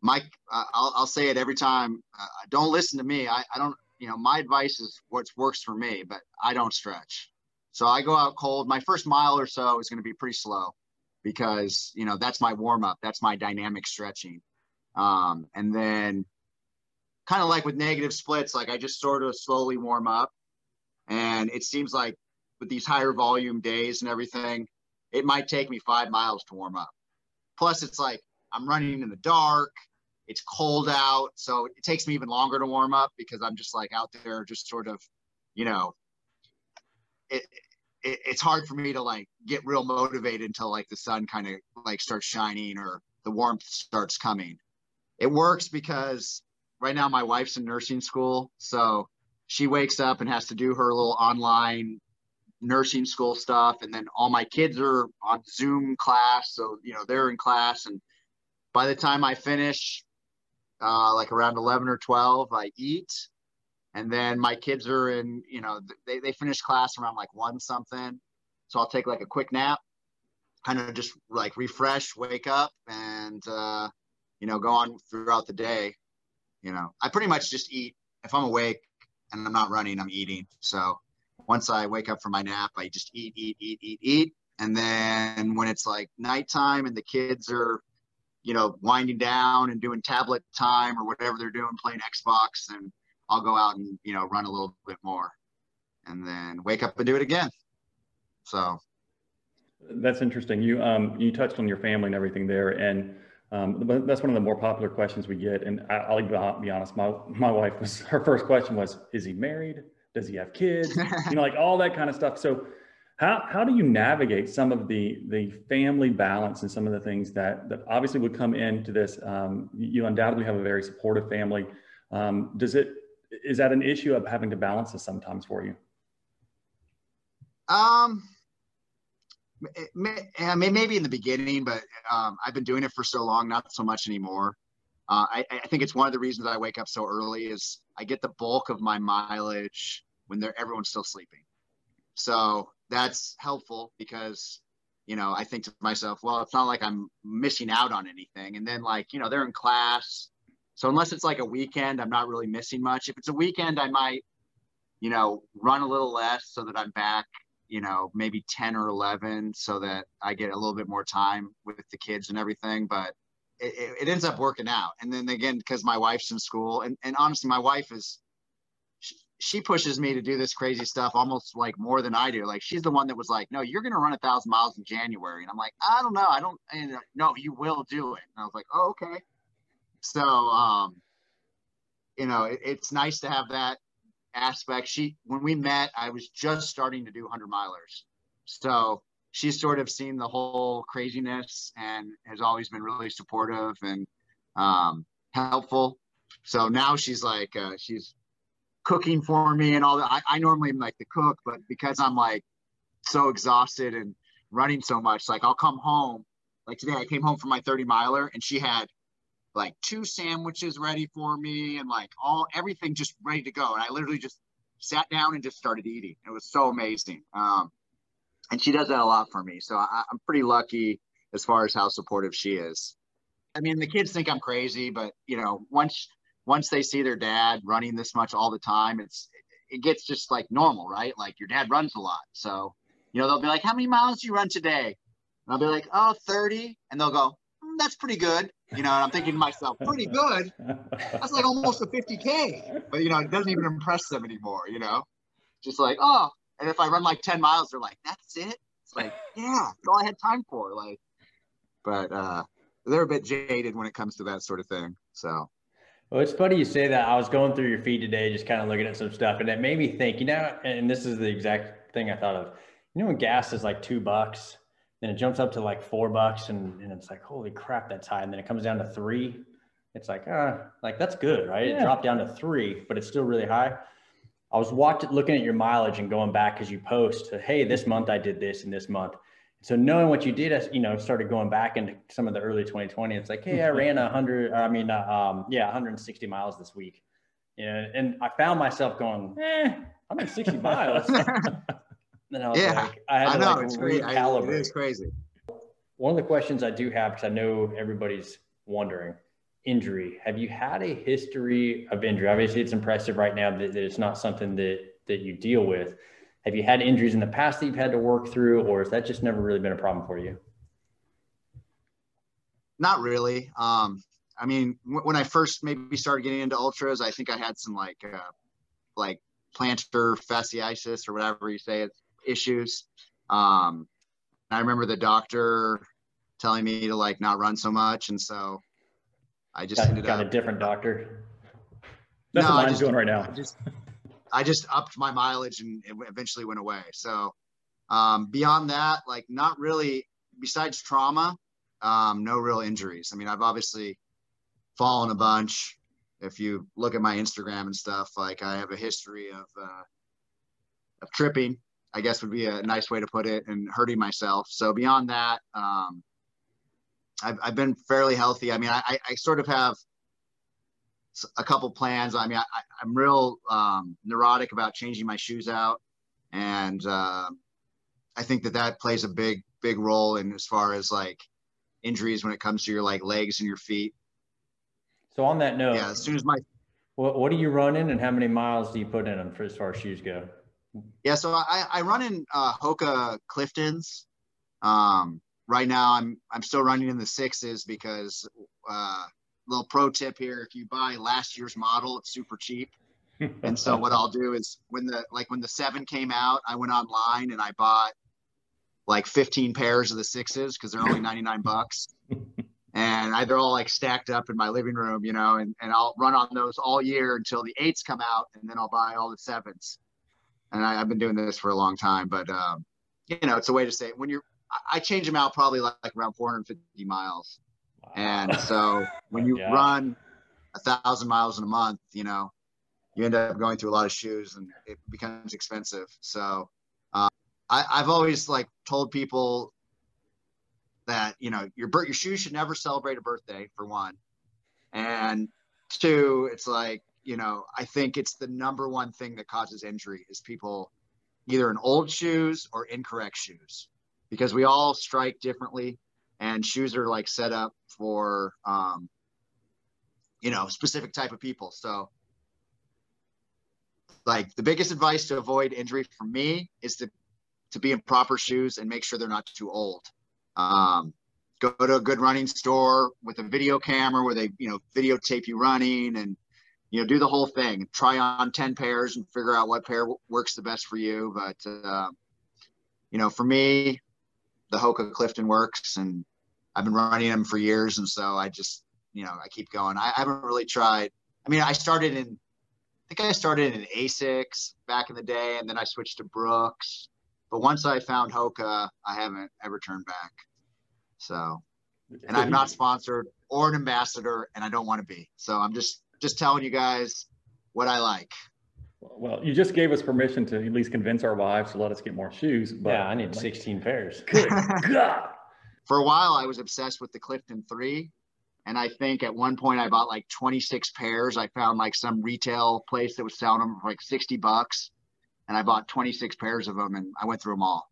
Mike, I'll I'll say it every time. Uh, don't listen to me. I I don't. You know, my advice is what works for me, but I don't stretch. So I go out cold. My first mile or so is going to be pretty slow because you know that's my warm up that's my dynamic stretching um, and then kind of like with negative splits like i just sort of slowly warm up and it seems like with these higher volume days and everything it might take me five miles to warm up plus it's like i'm running in the dark. It's cold out. So it takes me even longer to warm up because i'm just like out there just sort of you know it, it, it's hard for me to like get real motivated until like the sun kind of like starts shining or the warmth starts coming. It works because right now my wife's in nursing school, so she wakes up and has to do her little online nursing school stuff, and then all my kids are on Zoom class, so you know they're in class, and by the time I finish, uh, like around eleven or twelve, I eat, and then my kids are in you know they, they finish class around like one something so i'll take like a quick nap kind of just like refresh wake up and uh, you know go on throughout the day you know. I pretty much just eat. If i'm awake and i'm not running i'm eating so once i wake up from my nap i just eat eat eat eat eat and then when it's like nighttime and the kids are you know winding down and doing tablet time or whatever they're doing playing xbox and I'll go out and you know run a little bit more, and then wake up and do it again. So that's interesting. You um you touched on your family and everything there, and um, that's one of the more popular questions we get. And I, will be honest, my my wife was her first question was, "Is he married? Does he have kids? (laughs) you know, like all that kind of stuff." So How, how do you navigate some of the, the family balance and some of the things that, that obviously would come into this? Um, you undoubtedly have a very supportive family. Um, does it, is that an issue of having to balance this sometimes for you? Um, I mean maybe in the beginning, but um, I've been doing it for so long, not so much anymore. Uh, I, I, think it's one of the reasons I wake up so early is I get the bulk of my mileage when they're everyone's still sleeping. So that's helpful because you know I think to myself, well, it's not like I'm missing out on anything. And then like you know they're in class, so unless it's like a weekend, I'm not really missing much. If it's a weekend, I might you know run a little less so that I'm back you know, maybe 10 or 11 so that I get a little bit more time with the kids and everything. But it, it ends up working out. And then again, because my wife's in school and, and honestly, my wife is, she, she pushes me to do this crazy stuff almost like more than I do. Like she's the one that was like, no, you're going to run a thousand miles in January. And I'm like, I don't know. I don't, and, no, you will do it. And I was like, oh, okay. So, um, you know, it, it's nice to have that aspect. She, when we met, I was just starting to do 100 milers. So she's sort of seen the whole craziness and has always been really supportive and um, helpful. So now she's like, uh, she's cooking for me and all that. I, I normally am like the cook, but because I'm like so exhausted and running so much, like I'll come home. Like today, I came home from my 30 miler and she had like two sandwiches ready for me and like all everything just ready to go. And I literally just sat down and just started eating. It was so amazing. Um, and she does that a lot for me. So I, I'm pretty lucky as far as how supportive she is. I mean, the kids think I'm crazy, but you know, once once they see their dad running this much all the time, it's it gets just like normal, right? Like your dad runs a lot. So, you know, they'll be like, How many miles do you run today? And I'll be like, Oh, 30. And they'll go, mm, That's pretty good. You know, and I'm thinking to myself, pretty good. That's like almost a 50K. But, you know, it doesn't even impress them anymore, you know? Just like, oh, and if I run like 10 miles, they're like, that's it? It's like, (laughs) yeah, that's all I had time for. Like, but uh, they're a bit jaded when it comes to that sort of thing. So, well, it's funny you say that. I was going through your feed today, just kind of looking at some stuff, and it made me think, you know, and this is the exact thing I thought of. You know, when gas is like two bucks, then it jumps up to like four bucks and, and it's like, holy crap, that's high. And then it comes down to three. It's like, uh, like that's good, right? Yeah. It dropped down to three, but it's still really high. I was watching, looking at your mileage and going back as you post, hey, this month I did this and this month. So knowing what you did, I, you know, started going back into some of the early 2020. It's like, hey, I ran a hundred, I mean, uh, um, yeah, 160 miles this week. You know, and I found myself going, eh, 160 miles. (laughs) (laughs) And I was yeah, like, I, had I know like it's crazy. It is crazy. One of the questions I do have, because I know everybody's wondering, injury. Have you had a history of injury? Obviously, it's impressive right now that, that it's not something that that you deal with. Have you had injuries in the past that you've had to work through, or has that just never really been a problem for you? Not really. Um, I mean, w- when I first maybe started getting into ultras, I think I had some like uh, like plantar fasciitis or whatever you say. It's issues. Um, I remember the doctor telling me to like not run so much, and so I just got, ended got up, a different doctor. That's no, what I'm doing right now. I just, I just upped my mileage and it eventually went away. So um, beyond that, like not really. Besides trauma, um, no real injuries. I mean, I've obviously fallen a bunch. If you look at my Instagram and stuff, like I have a history of uh, of tripping I guess would be a nice way to put it, and hurting myself. So beyond that, um, I've, I've been fairly healthy. I mean, I, I sort of have a couple plans. I mean, I, am real um, neurotic about changing my shoes out, and uh, I think that that plays a big, big role in as far as like injuries when it comes to your like legs and your feet. So on that note, yeah, as soon as my what, what are you running and how many miles do you put in them for as far as shoes go? Yeah, so I, I run in uh, Hoka Cliftons. Um, right now, I'm I'm still running in the sixes because uh, little pro tip here: if you buy last year's model, it's super cheap. (laughs) and so what I'll do is when the like when the seven came out, I went online and I bought like 15 pairs of the sixes because they're only (laughs) 99 bucks. (laughs) and I, they're all like stacked up in my living room, you know, and, and I'll run on those all year until the eights come out and then I'll buy all the sevens and I, have been doing this for a long time. But um, you know, it's a way to say when you're, I change them out probably like, like around 450 miles. Wow. And so (laughs) when you yeah. run a thousand miles in a month, you know, you end up going through a lot of shoes and it becomes expensive. So uh, I, I've always like told people that, you know, your, your shoes should never celebrate a birthday for one. And two, it's like, you know, I think it's the number one thing that causes injury is people either in old shoes or incorrect shoes because we all strike differently and shoes are like set up for um, you know specific type of people. So like the biggest advice to avoid injury for me is to to be in proper shoes and make sure they're not too old. Um, go to a good running store with a video camera where they you know videotape you running and you know do the whole thing. Try on 10 pairs and figure out what pair works the best for you. But uh, you know for me the hoka clifton works and i've been running them for years and so i just you know i keep going i, I haven't really tried i mean i started in i think i started in asics back in the day and then i switched to brooks but once i found hoka i haven't ever turned back so, and I'm not sponsored or an ambassador, and I don't want to be. So I'm just just telling you guys what I like. Well, you just gave us permission to at least convince our wives to let us get more shoes. But yeah, I need like, 16 pairs. (laughs) Good God. For a while, I was obsessed with the Clifton 3. And I think at one point I bought like 26 pairs. I found like some retail place that was selling them for like 60 bucks. And I bought 26 pairs of them and I went through them all.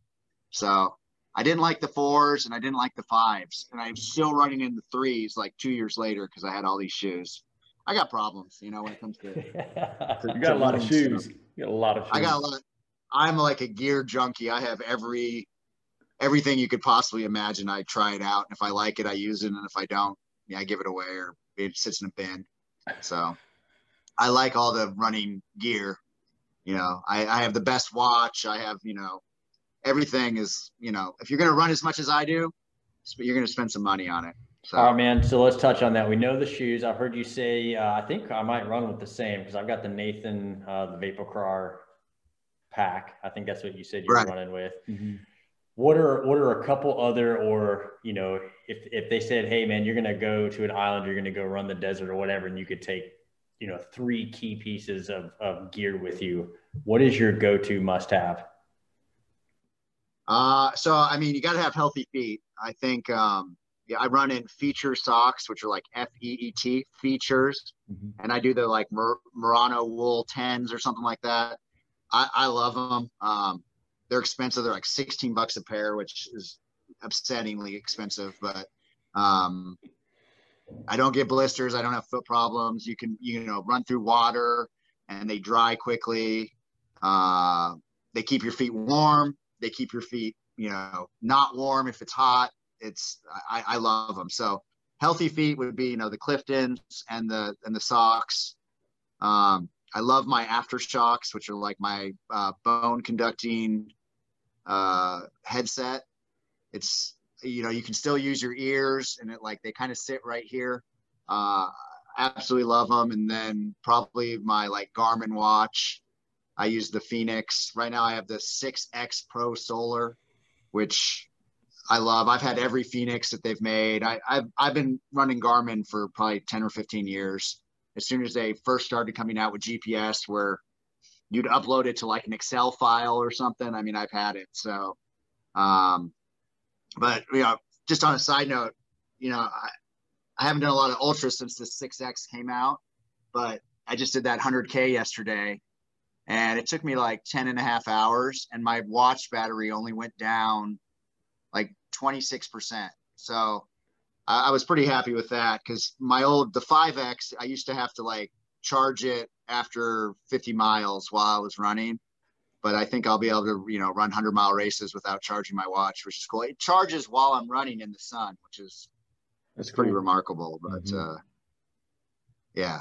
So I didn't like the fours and I didn't like the fives, and I'm still running in the threes like two years later because I had all these shoes. I got problems, you know, when it comes to. (laughs) you got a lot of shoes. You got a lot of shoes. I got a lot. I'm like a gear junkie. I have every everything you could possibly imagine. I try it out, and if I like it, I use it, and if I don't, yeah, I give it away or it sits in a bin. So, I like all the running gear. You know, I, I have the best watch. I have you know everything is, you know, if you're going to run as much as I do, you're going to spend some money on it. So. All right, man. So let's touch on that. We know the shoes. I've heard you say, uh, I think I might run with the same because I've got the Nathan, uh, the VaporKrar pack. I think that's what you said you right. were running with. Mm-hmm. What are what are a couple other, or you know, if if they said, hey, man, you're going to go to an island, you're going to go run the desert or whatever, and you could take, you know, three key pieces of of gear with you. What is your go to must have? Uh, so I mean, you got to have healthy feet. I think. Um, yeah, I run in Feetures socks, which are like F E E T Feetures, mm-hmm. and I do the like Mur- Merino wool tens or something like that. I, I love them. Um, they're expensive. They're like 16 bucks a pair, which is upsettingly expensive, but um, I don't get blisters. I don't have foot problems. You can, you know, run through water and they dry quickly. Uh, they keep your feet warm they keep your feet, you know, not warm if it's hot. It's I, I love them. So healthy feet would be, you know, the Cliftons and the and the socks. Um, I love my AfterShokz, which are like my uh, bone conducting uh, headset. It's you know you can still use your ears and it like they kind of sit right here. Uh, absolutely love them. And then probably my like Garmin watch I use the Fenix. Right now I have the 6X Pro Solar, which I love. I've had every Fenix that they've made. I, have I've been running Garmin for probably 10 or 15 years. As soon as they first started coming out with GPS, where you'd upload it to like an Excel file or something. I mean, I've had it. So, um, but you know, just on a side note, you know, I, I haven't done a lot of ultra since the 6X came out, but I just did that 100K yesterday and it took me like 10 and a half hours and my watch battery only went down like 26% so i, I was pretty happy with that because my old the 5x i used to have to like charge it after 50 miles while i was running but i think i'll be able to you know run 100 mile races without charging my watch which is cool it charges while i'm running in the sun which is that's pretty remarkable but mm-hmm. uh yeah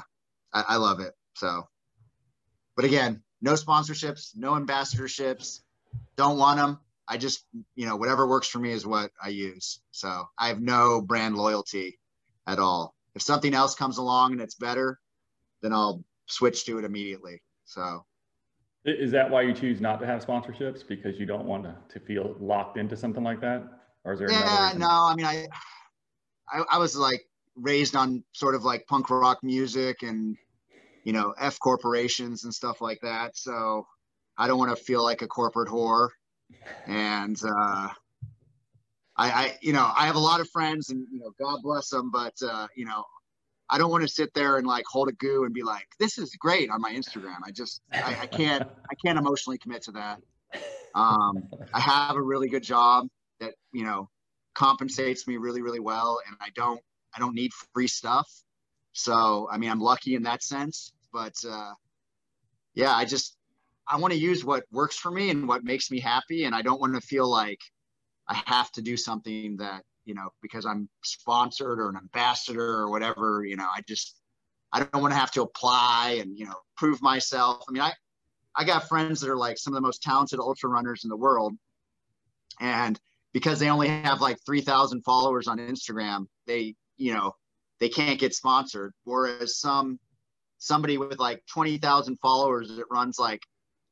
I, I love it so but again no sponsorships, no ambassadorships. Don't want them. I just, you know, whatever works for me is what I use. So I have no brand loyalty at all. If something else comes along and it's better, then I'll switch to it immediately. So Is that why you choose not to have sponsorships because you don't want to, to feel locked into something like that? Or is there? Yeah, no. I mean, I, I, I was like raised on sort of like punk rock music and you know F corporations and stuff like that. So I don't want to feel like a corporate whore. And uh, I, I, you know, I have a lot of friends, and you know, God bless them, but uh, you know, I don't want to sit there and like hold a goo and be like, this is great on my Instagram. I just, I, I can't, I can't emotionally commit to that. Um, I have a really good job that, you know, compensates me really, really well. And I don't, I don't need free stuff. So, I mean, I'm lucky in that sense, but, uh, yeah, I just, I want to use what works for me and what makes me happy. And I don't want to feel like I have to do something that you know, because I'm sponsored or an ambassador or whatever, you know, I just, I don't want to have to apply and, you know, prove myself. I mean, I, I got friends that are like some of the most talented ultra runners in the world. And because they only have like 3000 followers on Instagram, they, you know, they can't get sponsored. Whereas some, somebody with like 20,000 followers that runs like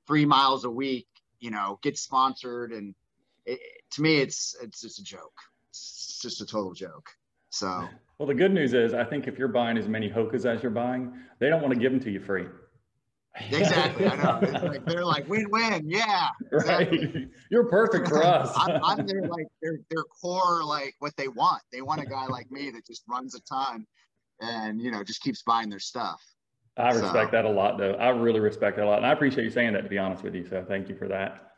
three miles a week, you know, get sponsored. And it, to me, it's, it's just a joke it's just a total joke. So. Well, the good news is, I think if you're buying as many Hokas as you're buying, they don't want to give them to you free. Exactly. I know. (laughs) Like, they're like win-win. Yeah. Exactly. Right. You're perfect for us. I'm, I'm (laughs) their like their their core like what they want. They want a guy like me that just runs a ton, and you know just keeps buying their stuff. I respect so. that a lot, though. I really respect that a lot, and I appreciate you saying that. To be honest with you, so thank you for that.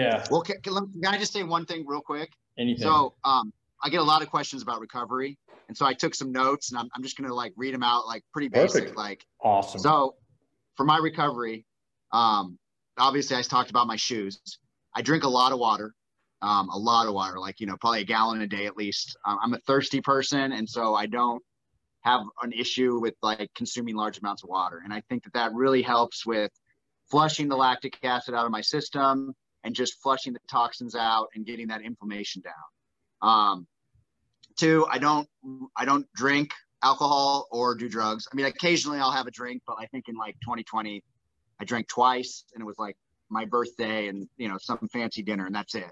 Yeah. Well, can, can I just say one thing real quick? Anything. So, um, I get a lot of questions about recovery, and so I took some notes, and I'm, I'm just gonna like read them out, like pretty basic, Perfect. like awesome. So, for my recovery, um, obviously I talked about my shoes. I drink a lot of water, um, a lot of water, like you know, probably a gallon a day at least. Um, I'm a thirsty person, and so I don't have an issue with like consuming large amounts of water, and I think that that really helps with flushing the lactic acid out of my system and just flushing the toxins out and getting that inflammation down. Um, two, I don't I don't drink alcohol or do drugs. I mean, occasionally I'll have a drink, but I think in like 2020, I drank twice, and it was like my birthday and you know some fancy dinner, and that's it.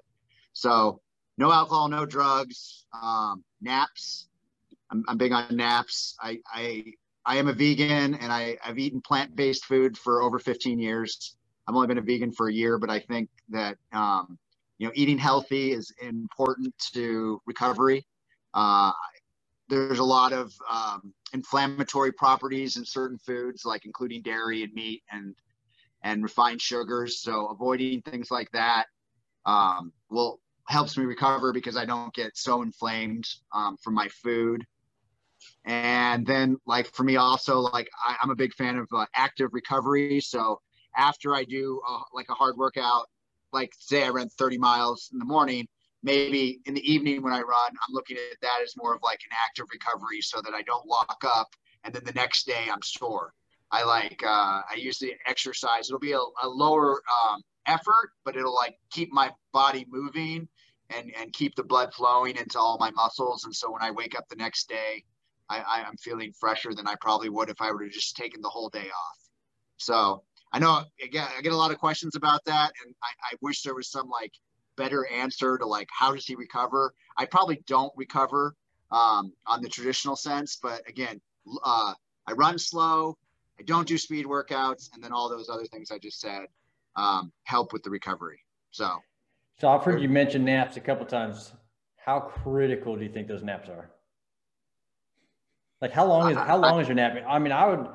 So no alcohol, no drugs, um, naps. I'm, I'm big on naps. I, I I am a vegan, and I, I've eaten plant-based food for over 15 years. I've only been a vegan for a year, but I think that um, you know, eating healthy is important to recovery. Uh, there's a lot of um, inflammatory properties in certain foods, like including dairy and meat and and refined sugars. So avoiding things like that um, will helps me recover because I don't get so inflamed um, from my food. And then, like for me, also like I, am a big fan of uh, active recovery. So after I do uh, like a hard workout, like say I ran 30 miles in the morning, maybe in the evening when I run, I'm looking at that as more of like an active recovery so that I don't lock up and then the next day I'm sore. I like uh, I usually exercise. It'll be a, a lower um, effort, but it'll like keep my body moving and and keep the blood flowing into all my muscles. And so when I wake up the next day, I, I'm feeling fresher than I probably would if I were to just taken the whole day off. So I know again, I get a lot of questions about that, and I, I wish there was some like better answer to like how does he recover. I probably don't recover um, on the traditional sense, but again, uh, I run slow, I don't do speed workouts, and then all those other things I just said um, help with the recovery. So, so I've heard you mention naps a couple times. How critical do you think those naps are? Like how long is how long is your nap? I mean, I would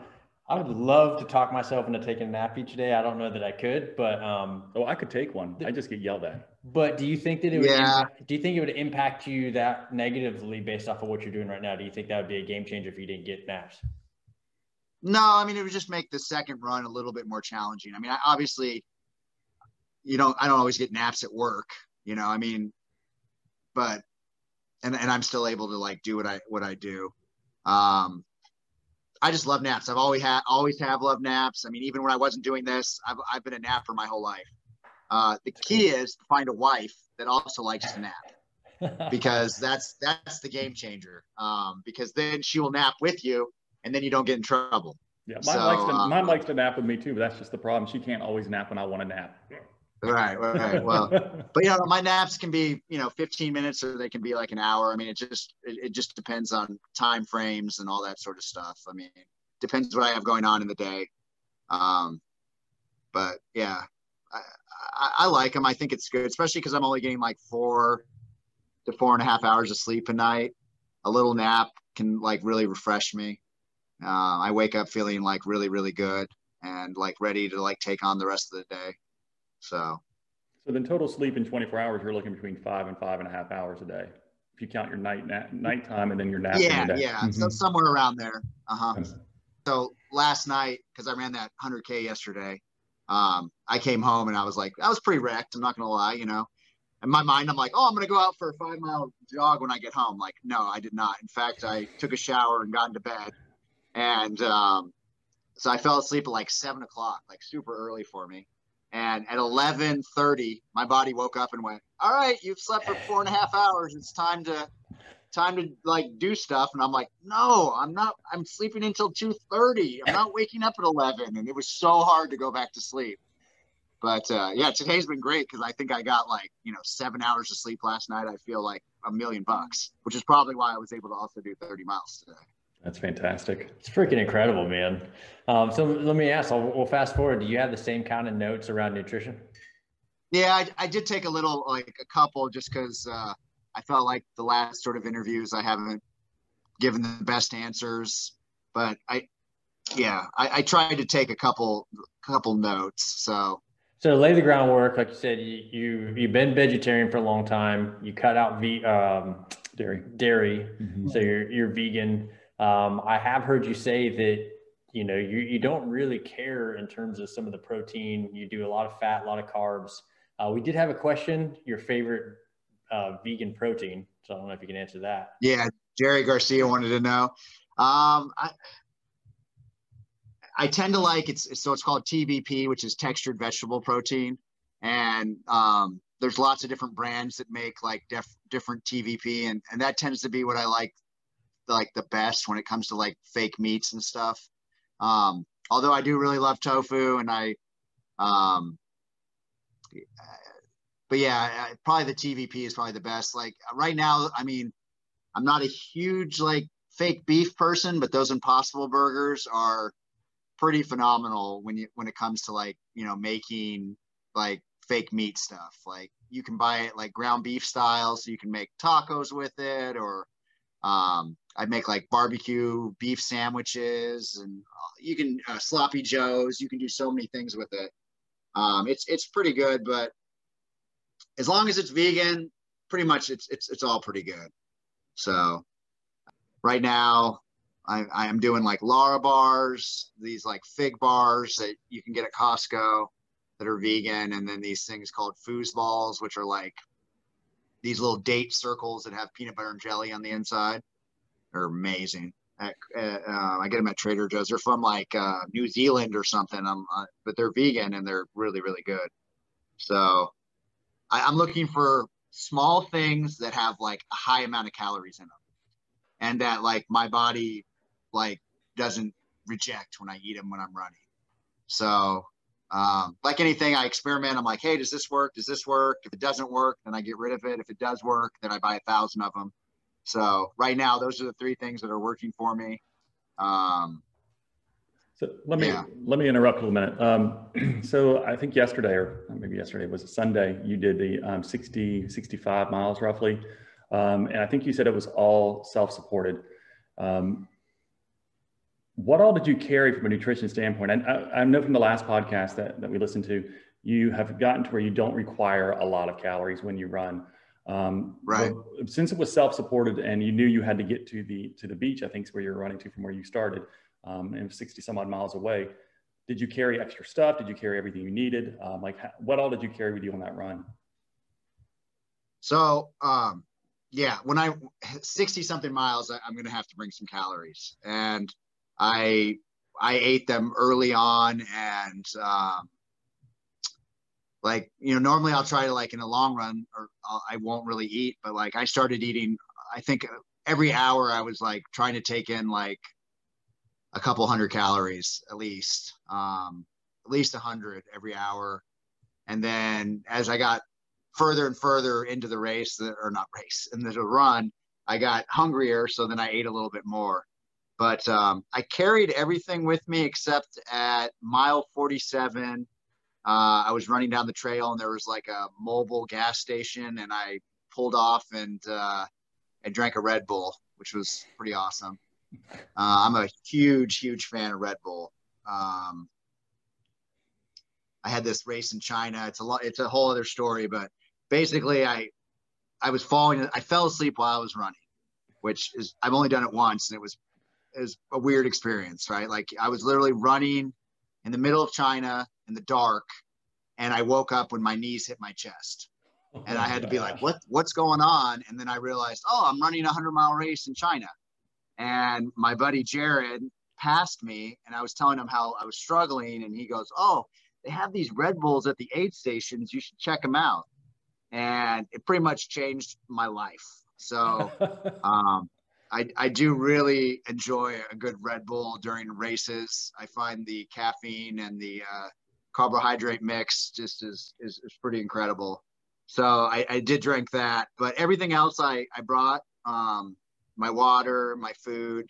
I would love to talk myself into taking a nap each day. I don't know that I could, but um, oh, I could take one. I just get yelled at. But do you think that it would? Yeah. Impact, do you think it would impact you that negatively based off of what you're doing right now? Do you think that would be a game changer if you didn't get naps? No, I mean it would just make the second run a little bit more challenging. I mean, I, obviously, you don't. I don't always get naps at work. You know, I mean, but and and I'm still able to like do what I what I do. Um, I just love naps. I've always had, always have loved naps. I mean, even when I wasn't doing this, I've, I've been a napper my whole life. Uh, the key is to find a wife that also likes to nap (laughs) because that's, that's the game changer. Um, because then she will nap with you and then you don't get in trouble. Yeah, mine, so, likes to, uh, mine likes to nap with me too, but that's just the problem. She can't always nap when I want to nap. Right, right. Well, (laughs) but you know, my naps can be you know 15 minutes or they can be like an hour. I mean, it just it, it just depends on time frames and all that sort of stuff. I mean, depends what I have going on in the day. Um, but yeah, I, I, I like them. I think it's good, especially because I'm only getting like four to four and a half hours of sleep a night. A little nap can like really refresh me. Uh, I wake up feeling like really, really good and like ready to like take on the rest of the day. So, so then total sleep in 24 hours, you're looking between five and five and a half hours a day. If you count your night nap, nighttime and then your nap. Yeah, yeah. Mm-hmm. So somewhere around there. Uh huh. So last night, because I ran that 100k yesterday, um, I came home and I was like, I was pretty wrecked. I'm not gonna lie, you know. In my mind, I'm like, oh, I'm gonna go out for a five mile jog when I get home. Like, no, I did not. In fact, I took a shower and got into bed, and um, so I fell asleep at like seven o'clock, like super early for me. And at 11:30, my body woke up and went, "All right, you've slept for four and a half hours. It's time to time to like do stuff." And I'm like, "No, I'm not. I'm sleeping until 2:30. I'm not waking up at 11." And it was so hard to go back to sleep. But uh, yeah, today's been great because I think I got like you know seven hours of sleep last night. I feel like a million bucks, which is probably why I was able to also do 30 miles today. That's fantastic. It's freaking incredible, man. Um, so let me ask, I'll, we'll fast forward. Do you have the same kind of notes around nutrition? Yeah, I, I did take a little, like a couple, just because uh, I felt like the last sort of interviews I haven't given the best answers. But I, yeah, I, I tried to take a couple, couple notes. So. So lay the groundwork, like you said, you, you you've been vegetarian for a long time. You cut out v, um, dairy, dairy. Mm-hmm. So you're you're vegan. Um, I have heard you say that you know you, you don't really care in terms of some of the protein. You do a lot of fat, a lot of carbs. Uh, we did have a question: your favorite uh, vegan protein. So I don't know if you can answer that. Yeah, Jerry Garcia wanted to know. Um, I, I tend to like it's so it's called TVP, which is textured vegetable protein, and um, there's lots of different brands that make like def, different TVP, and and that tends to be what I like like the best when it comes to like fake meats and stuff. Um, although I do really love tofu and I, um, but yeah, probably the TVP is probably the best. Like right now, I mean, I'm not a huge like fake beef person, but those Impossible burgers are pretty phenomenal when you when it comes to like you know making like fake meat stuff. Like you can buy it like ground beef style, so you can make tacos with it, or um, I make like barbecue beef sandwiches, and uh, you can uh, sloppy joes. You can do so many things with it. Um, it's it's pretty good, but as long as it's vegan, pretty much it's it's it's all pretty good. So right now, I, I am doing like Larabars, these like fig bars that you can get at Costco that are vegan, and then these things called foosballs, which are like these little date circles that have peanut butter and jelly on the inside. They're amazing. At, uh, I get them at Trader Joe's. They're from like uh, New Zealand or something, uh, but they're vegan and they're really, really good. So I, I'm looking for small things that have like a high amount of calories in them and that like my body like doesn't reject when I eat them when I'm running. So um, like anything, I experiment. I'm like, hey, does this work? Does this work? If it doesn't work, then I get rid of it. If it does work, then I buy a thousand of them. So right now, those are the three things that are working for me. Um, so let me yeah. let me interrupt a minute. Um, (clears throat) so I think yesterday, or maybe yesterday was a Sunday, you did the um, 60, 65 miles roughly, um, and I think you said it was all self-supported. Um, what all did you carry from a nutrition standpoint? I, I, I, know from the last podcast that, that we listened to, you have gotten to where you don't require a lot of calories when you run. Um, right. Since it was self-supported and you knew you had to get to the to the beach, I think is where you're running to from where you started, um, and 60 some odd miles away. Did you carry extra stuff? Did you carry everything you needed? Um, like, what all did you carry with you on that run? So, um, yeah, when I 60 something miles, I, I'm going to have to bring some calories, and I I ate them early on and um, like you know normally I'll try to like in the long run or I'll, I will not really eat but like I started eating I think every hour I was like trying to take in like a couple hundred calories at least, um, at least a hundred every hour. And then as I got further and further into the race, or not race, (laughs) into the run, I got hungrier. So then I ate a little bit more. But um, I carried everything with me except at mile 47. Uh, I was running down the trail and there was like a mobile gas station, and I pulled off and uh, and drank a Red Bull, which was pretty awesome. Uh, I'm a huge, huge fan of Red Bull. Um, I had this race in China. It's a lot. It's a whole other story, but basically, I I was falling. I fell asleep while I was running, which is I've only done it once, and it was it was a weird experience, right? Like I was literally running in the middle of China in the dark, and I woke up when my knees hit my chest, and I had to be like, "What what's going on?" And then I realized, "Oh, I'm running a hundred mile race in China," and my buddy Jared passed me, and I was telling him how I was struggling, and he goes, "Oh, they have these Red Bulls at the aid stations. You should check them out." And it pretty much changed my life. So (laughs) um, I, I do really enjoy a good Red Bull during races. I find the caffeine and the uh, carbohydrate mix just is, is, is pretty incredible. So I, I did drink that, but everything else I, I brought, um, my water, my food.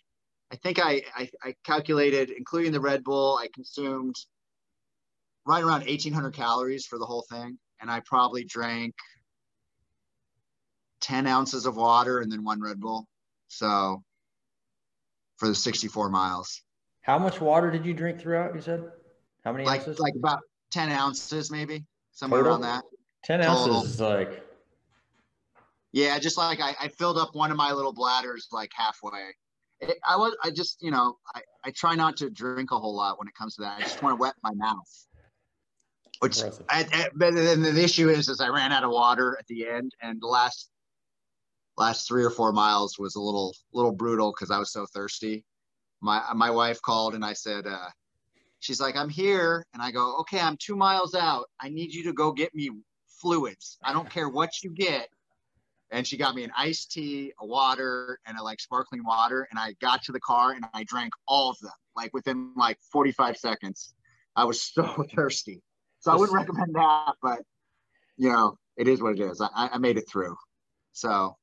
I think I, I, I calculated, including the Red Bull, I consumed right around 1800 calories for the whole thing. And I probably drank 10 ounces of water and then one Red Bull. So for the 64 miles. How much water did you drink throughout? You said how many like, ounces? Like about 10 ounces, maybe somewhere Total? around that. 10 Total. ounces is like. Yeah, just like I, I filled up one of my little bladders like halfway. It, I was, I just, you know, I, I try not to drink a whole lot when it comes to that. I just want to wet my mouth. Which, I, I, but then the issue is, is I ran out of water at the end, and the last last three or four miles was a little little brutal because I was so thirsty. My my wife called and I said, uh, she's like, I'm here, and I go, okay, I'm two miles out. I need you to go get me fluids. I don't care what you get. And she got me an iced tea, a water, and a like sparkling water. And I got to the car and I drank all of them, like within like 45 seconds. I was so (laughs) thirsty. So I wouldn't recommend that, but you know, it is what it is. I, I made it through. So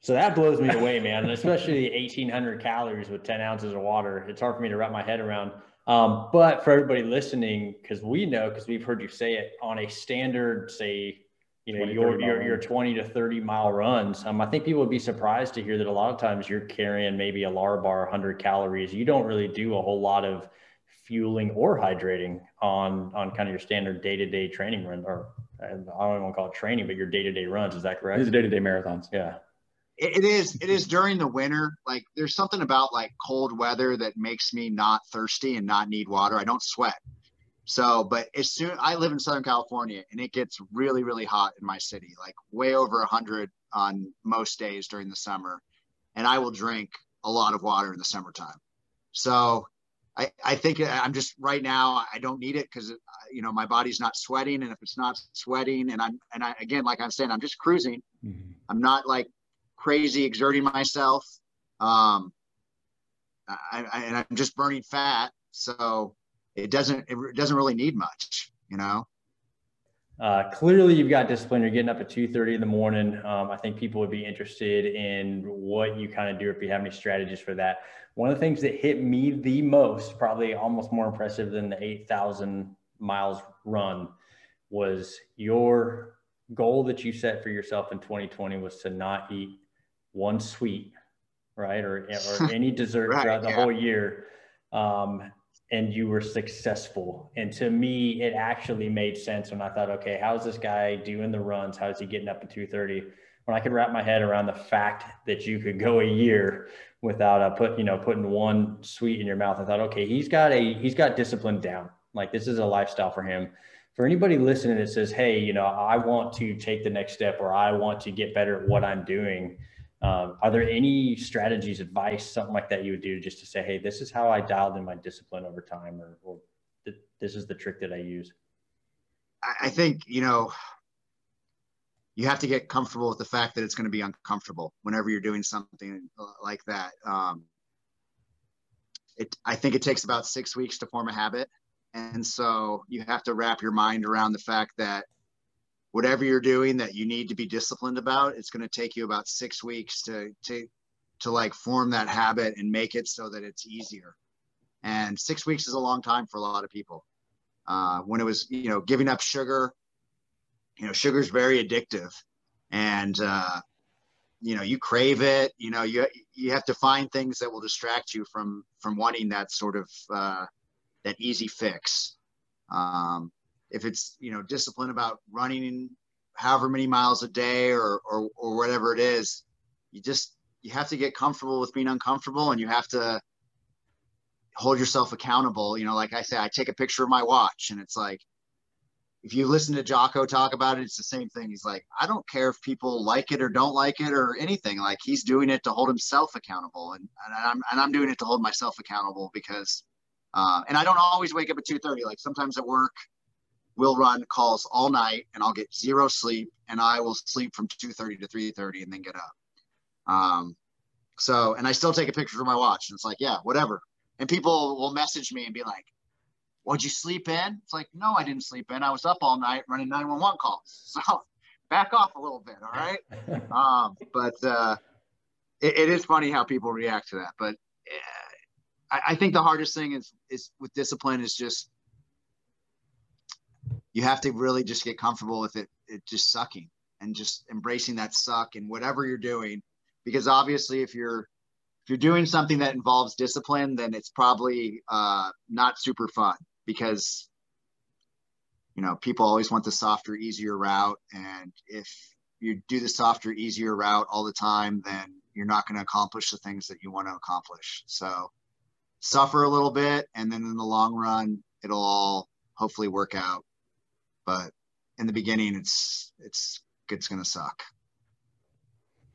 so that blows me away, man. Especially 1800 calories with 10 ounces of water. It's hard for me to wrap my head around. Um, but for everybody listening, because we know, because we've heard you say it on a standard, say, you know, 20, your, your, your 20 to 30 mile runs. Um, I think people would be surprised to hear that a lot of times you're carrying maybe a Larabar 100 calories. You don't really do a whole lot of fueling or hydrating on, on kind of your standard day-to-day training run, or I don't even want to call it training, but your day-to-day runs. Is that correct? These day-to-day marathons. Yeah it is it is during the winter like there's something about like cold weather that makes me not thirsty and not need water. I don't sweat. So but as soon i live in southern california and it gets really really hot in my city like way over 100 on most days during the summer. And i will drink a lot of water in the summertime. So i i think i'm just right now i don't need it because you know my body's not sweating and if it's not sweating and i'm and i again like i'm saying i'm just cruising. Mm-hmm. i'm not like crazy exerting myself. Um, I, I, and I'm just burning fat, so it doesn't it doesn't really need much, you know. Uh, clearly, you've got discipline. You're getting up at 2:30 in the morning. Um, I think people would be interested in what you kind of do if you have any strategies for that. One of the things that hit me the most, probably almost more impressive than the 8,000 miles run, was your goal that you set for yourself in 2020 was to not eat one sweet, right, or or (laughs) any dessert right, throughout the yeah. whole year, um, and you were successful. And to me, it actually made sense when I thought, okay, how's this guy doing the runs? How's he getting up at two thirty? When I could wrap my head around the fact that you could go a year without a put, you know, putting one sweet in your mouth, I thought, okay, he's got a he's got discipline down. Like this is a lifestyle for him for anybody listening that says, Hey, you know, I want to take the next step or I want to get better at what I'm doing. Um, are there any strategies, advice, something like that you would do just to say, hey, this is how I dialed in my discipline over time, or, or th- this is the trick that I use? I think, you know, you have to get comfortable with the fact that it's going to be uncomfortable whenever you're doing something like that. Um, it, I think it takes about six weeks to form a habit. And so you have to wrap your mind around the fact that whatever you're doing that you need to be disciplined about, it's going to take you about six weeks to, to, to like form that habit and make it so that it's easier. And six weeks is a long time for a lot of people. Uh, when it was, you know, giving up sugar, you know, sugar is very addictive and, uh, you know, you crave it, you know, you, you have to find things that will distract you from, from wanting that sort of, uh, that easy fix. Um, if it's, you know, discipline about running however many miles a day or, or, or whatever it is, you just, you have to get comfortable with being uncomfortable and you have to hold yourself accountable. You know, like I say, I take a picture of my watch and it's like, if you listen to Jocko talk about it, it's the same thing. He's like, I don't care if people like it or don't like it or anything. Like he's doing it to hold himself accountable, and, and I'm and I'm doing it to hold myself accountable because, uh, and I don't always wake up at two thirty. Like sometimes at work, we'll run calls all night, and I'll get zero sleep, and I will sleep from two thirty to three thirty, and then get up. Um, so, and I still take a picture of my watch, and it's like, yeah, whatever. And people will message me and be like, "What'd you sleep in?" It's like, no, I didn't sleep in. I was up all night running 911 calls. (laughs) So, back off a little bit, all right? (laughs) um, but uh, it, it is funny how people react to that. But uh, I, I think the hardest thing is is with discipline is just you have to really just get comfortable with it, it just sucking and just embracing that suck and whatever you're doing. Because obviously if you're if you're doing something that involves discipline then it's probably uh, not super fun because you know people always want the softer easier route. And if you do the softer easier route all the time then you're not going to accomplish the things that you want to accomplish. So suffer a little bit and then in the long run it'll all hopefully work out but in the beginning it's it's it's going to suck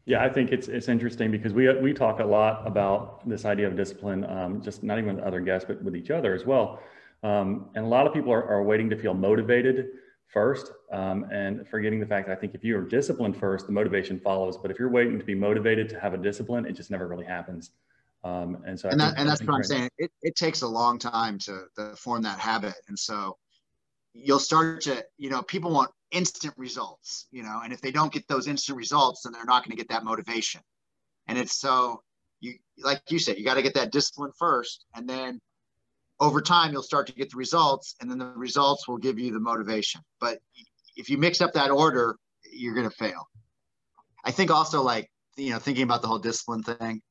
yeah, I think it's it's interesting because we we talk a lot about this idea of discipline, um, just not even with other guests, but with each other as well. Um, and a lot of people are, are waiting to feel motivated first, um, and forgetting the fact that I think if you are disciplined first, the motivation follows. But if you're waiting to be motivated to have a discipline, it just never really happens. Um, and so, and, that, and that's what I'm saying. It, it takes a long time to, to form that habit, and so you'll start to, you know, people want instant results, you know, and if they don't get those instant results, then they're not going to get that motivation. And it's so you, like you said, you got to get that discipline first, and then over time you'll start to get the results, and then the results will give you the motivation. But if you mix up that order, you're going to fail. I think also like you know thinking about the whole discipline thing,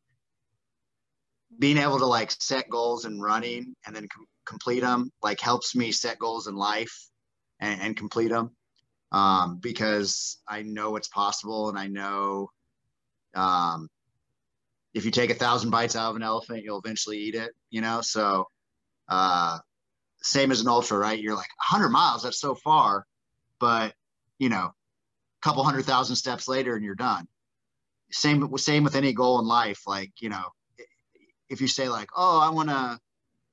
being able to like set goals and running and then complete them like helps me set goals in life and, and complete them um, because I know it's possible and I know um, if you take a thousand bites out of an elephant, you'll eventually eat it, you know? So, uh, same as an ultra, right? You're like 100 miles, that's so far, but you know, a couple hundred thousand steps later and you're done. Same, same with any goal in life. Like, you know, if you say like, oh, I want to,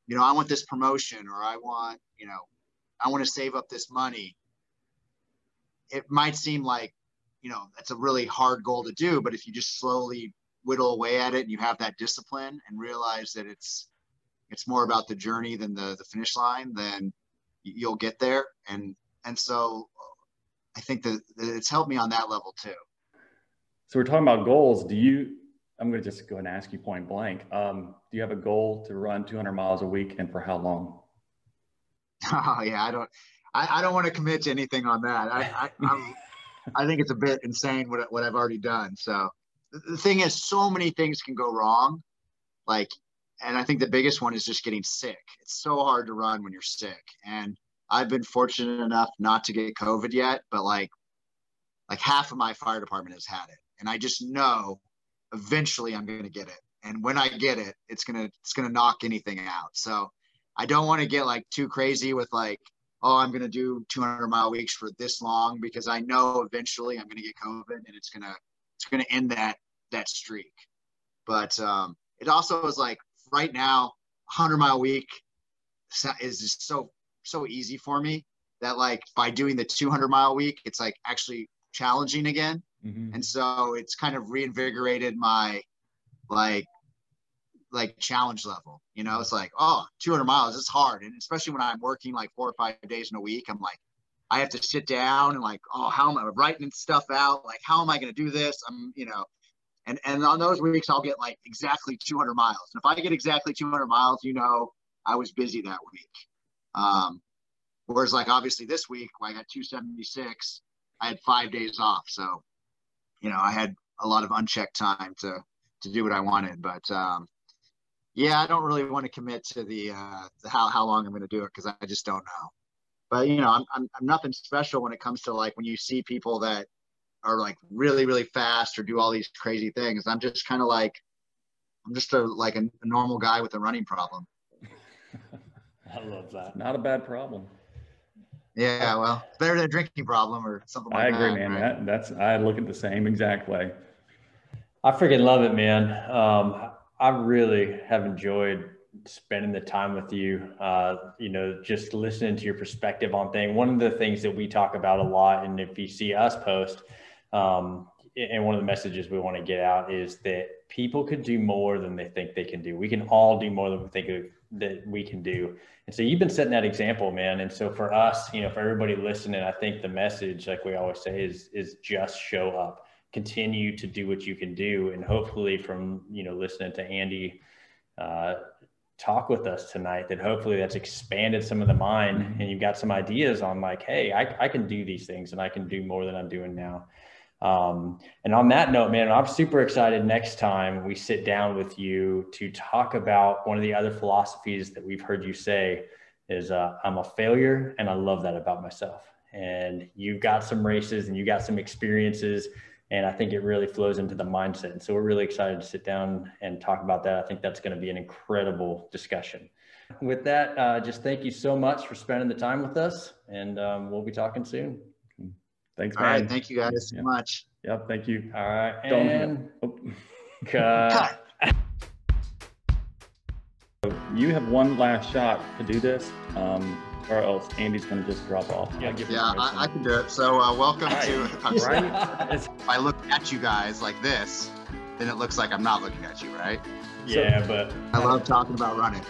you know, I want this promotion or I want, you know, I want to save up this money. It might seem like you know that's a really hard goal to do but if you just slowly whittle away at it and you have that discipline and realize that it's it's more about the journey than the the finish line then you'll get there. And and so uh, i think that, that it's helped me on that level too. So we're talking about goals. Do you i'm going to just go and ask you point blank um, do you have a goal to run 200 miles a week and for how long (laughs) oh yeah i don't I, I don't want to commit to anything on that. I, I, I think it's a bit insane what, what I've already done. So the thing is, so many things can go wrong. Like, and I think the biggest one is just getting sick. It's so hard to run when you're sick. And I've been fortunate enough not to get COVID yet, but like, like half of my fire department has had it. And I just know eventually I'm going to get it. And when I get it, it's going to, it's going to knock anything out. So I don't want to get like too crazy with like, oh, I'm going to do 200 mile weeks for this long because I know eventually I'm going to get COVID and it's going to it's going to end that that streak. But um, it also is like right now, 100 mile week is just so so easy for me that like by doing the 200 mile week, it's like actually challenging again. Mm-hmm. And so it's kind of reinvigorated my like like challenge level. You know, it's like, oh, 200 miles, it's hard. And especially when I'm working like four or five days in a week, I'm like, I have to sit down and like, oh, how am I writing stuff out? Like, how am I going to do this? I'm, you know, and and on those weeks I'll get like exactly 200 miles. And if I get exactly 200 miles, you know, I was busy that week. Um, whereas like obviously this week I got 276, I had five days off, so you know I had a lot of unchecked time to to do what I wanted. But um, yeah, I don't really want to commit to the, uh, the how how long I'm going to do it because I just don't know. But you know, I'm, I'm I'm nothing special when it comes to like when you see people that are like really really fast or do all these crazy things. I'm just kind of like I'm just a like a, a normal guy with a running problem. (laughs) I love that. Not a bad problem. Yeah, well, it's better than a drinking problem or something like that. I agree, that, man. right? That, that's I look at the same exact way. I freaking love it, man. Um, I really have enjoyed spending the time with you. Uh, you know, just listening to your perspective on things. One of the things that we talk about a lot, and if you see us post, um, and one of the messages we want to get out is that people could do more than they think they can do. We can all do more than we think that we can do. And so you've been setting that example, man. And so for us, you know, for everybody listening, I think the message, like we always say, is is just show up continue to do what you can do and hopefully from you know listening to andy uh, talk with us tonight that hopefully that's expanded some of the mind mm-hmm. and you've got some ideas on like hey I, I can do these things and i can do more than i'm doing now um, and on that note man i'm super excited next time we sit down with you to talk about one of the other philosophies that we've heard you say is uh, i'm a failure and i love that about myself and you've got some races and you got some experiences and I think it really flows into the mindset. And so we're really excited to sit down and talk about that. I think that's going to be an incredible discussion. With that, uh, just thank you so much for spending the time with us, and um, we'll be talking soon. Thanks, man. All right, thank you guys so much. Yep, thank you. All right, and oh. (laughs) cut. You have one last shot to do this. Um, or else Andy's going to just drop off. Yeah, yeah I, I, can do it. So uh, welcome right. to. right. (laughs) if I look at you guys like this, then it looks like I'm not looking at you, right? Yeah, so, but I love talking about running.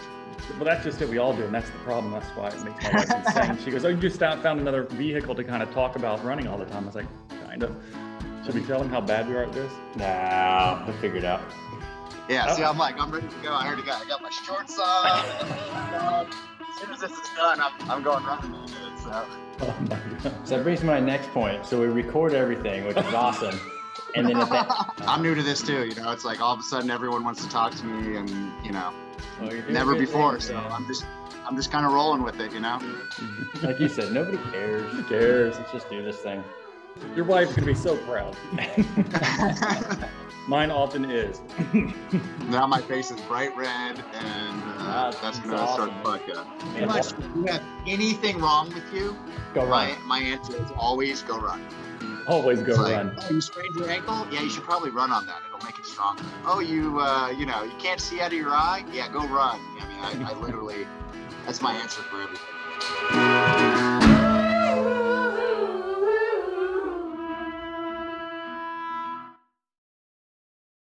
Well, that's just it. We all do, and that's the problem. That's why it makes my wife (laughs) insane. She goes, "Oh, you just found another vehicle to kind of talk about running all the time." I was like, "Kind of." Should we tell them how bad we are at this? Nah, we'll figure it out. Yeah. Oh. See, I'm like, I'm ready to go. I already got, I got my shorts on. (laughs) as soon as this is done, I'm, I'm going running it. So. Oh my God. So that brings me to my next point. So we record everything, which is awesome. And then that, (laughs) I'm new to this too. You know, it's like all of a sudden everyone wants to talk to me, and you know, well, never before. Things, so man. I'm just, I'm just kind of rolling with it. You know. (laughs) Like you said, nobody cares. Who cares? Let's just do this thing. Your wife's gonna be so proud. (laughs) Mine often is. (laughs) now my face is bright red, and uh, that's gonna awesome. start the podcast. If you have anything wrong with you, go my, run. My answer is always go run. Always go run. oh, you sprained your ankle? Yeah, you should probably run on that. It'll make it stronger. Oh, you uh, you know, you can't see out of your eye? Yeah, go run. I mean, I, I literally, that's my answer for everything.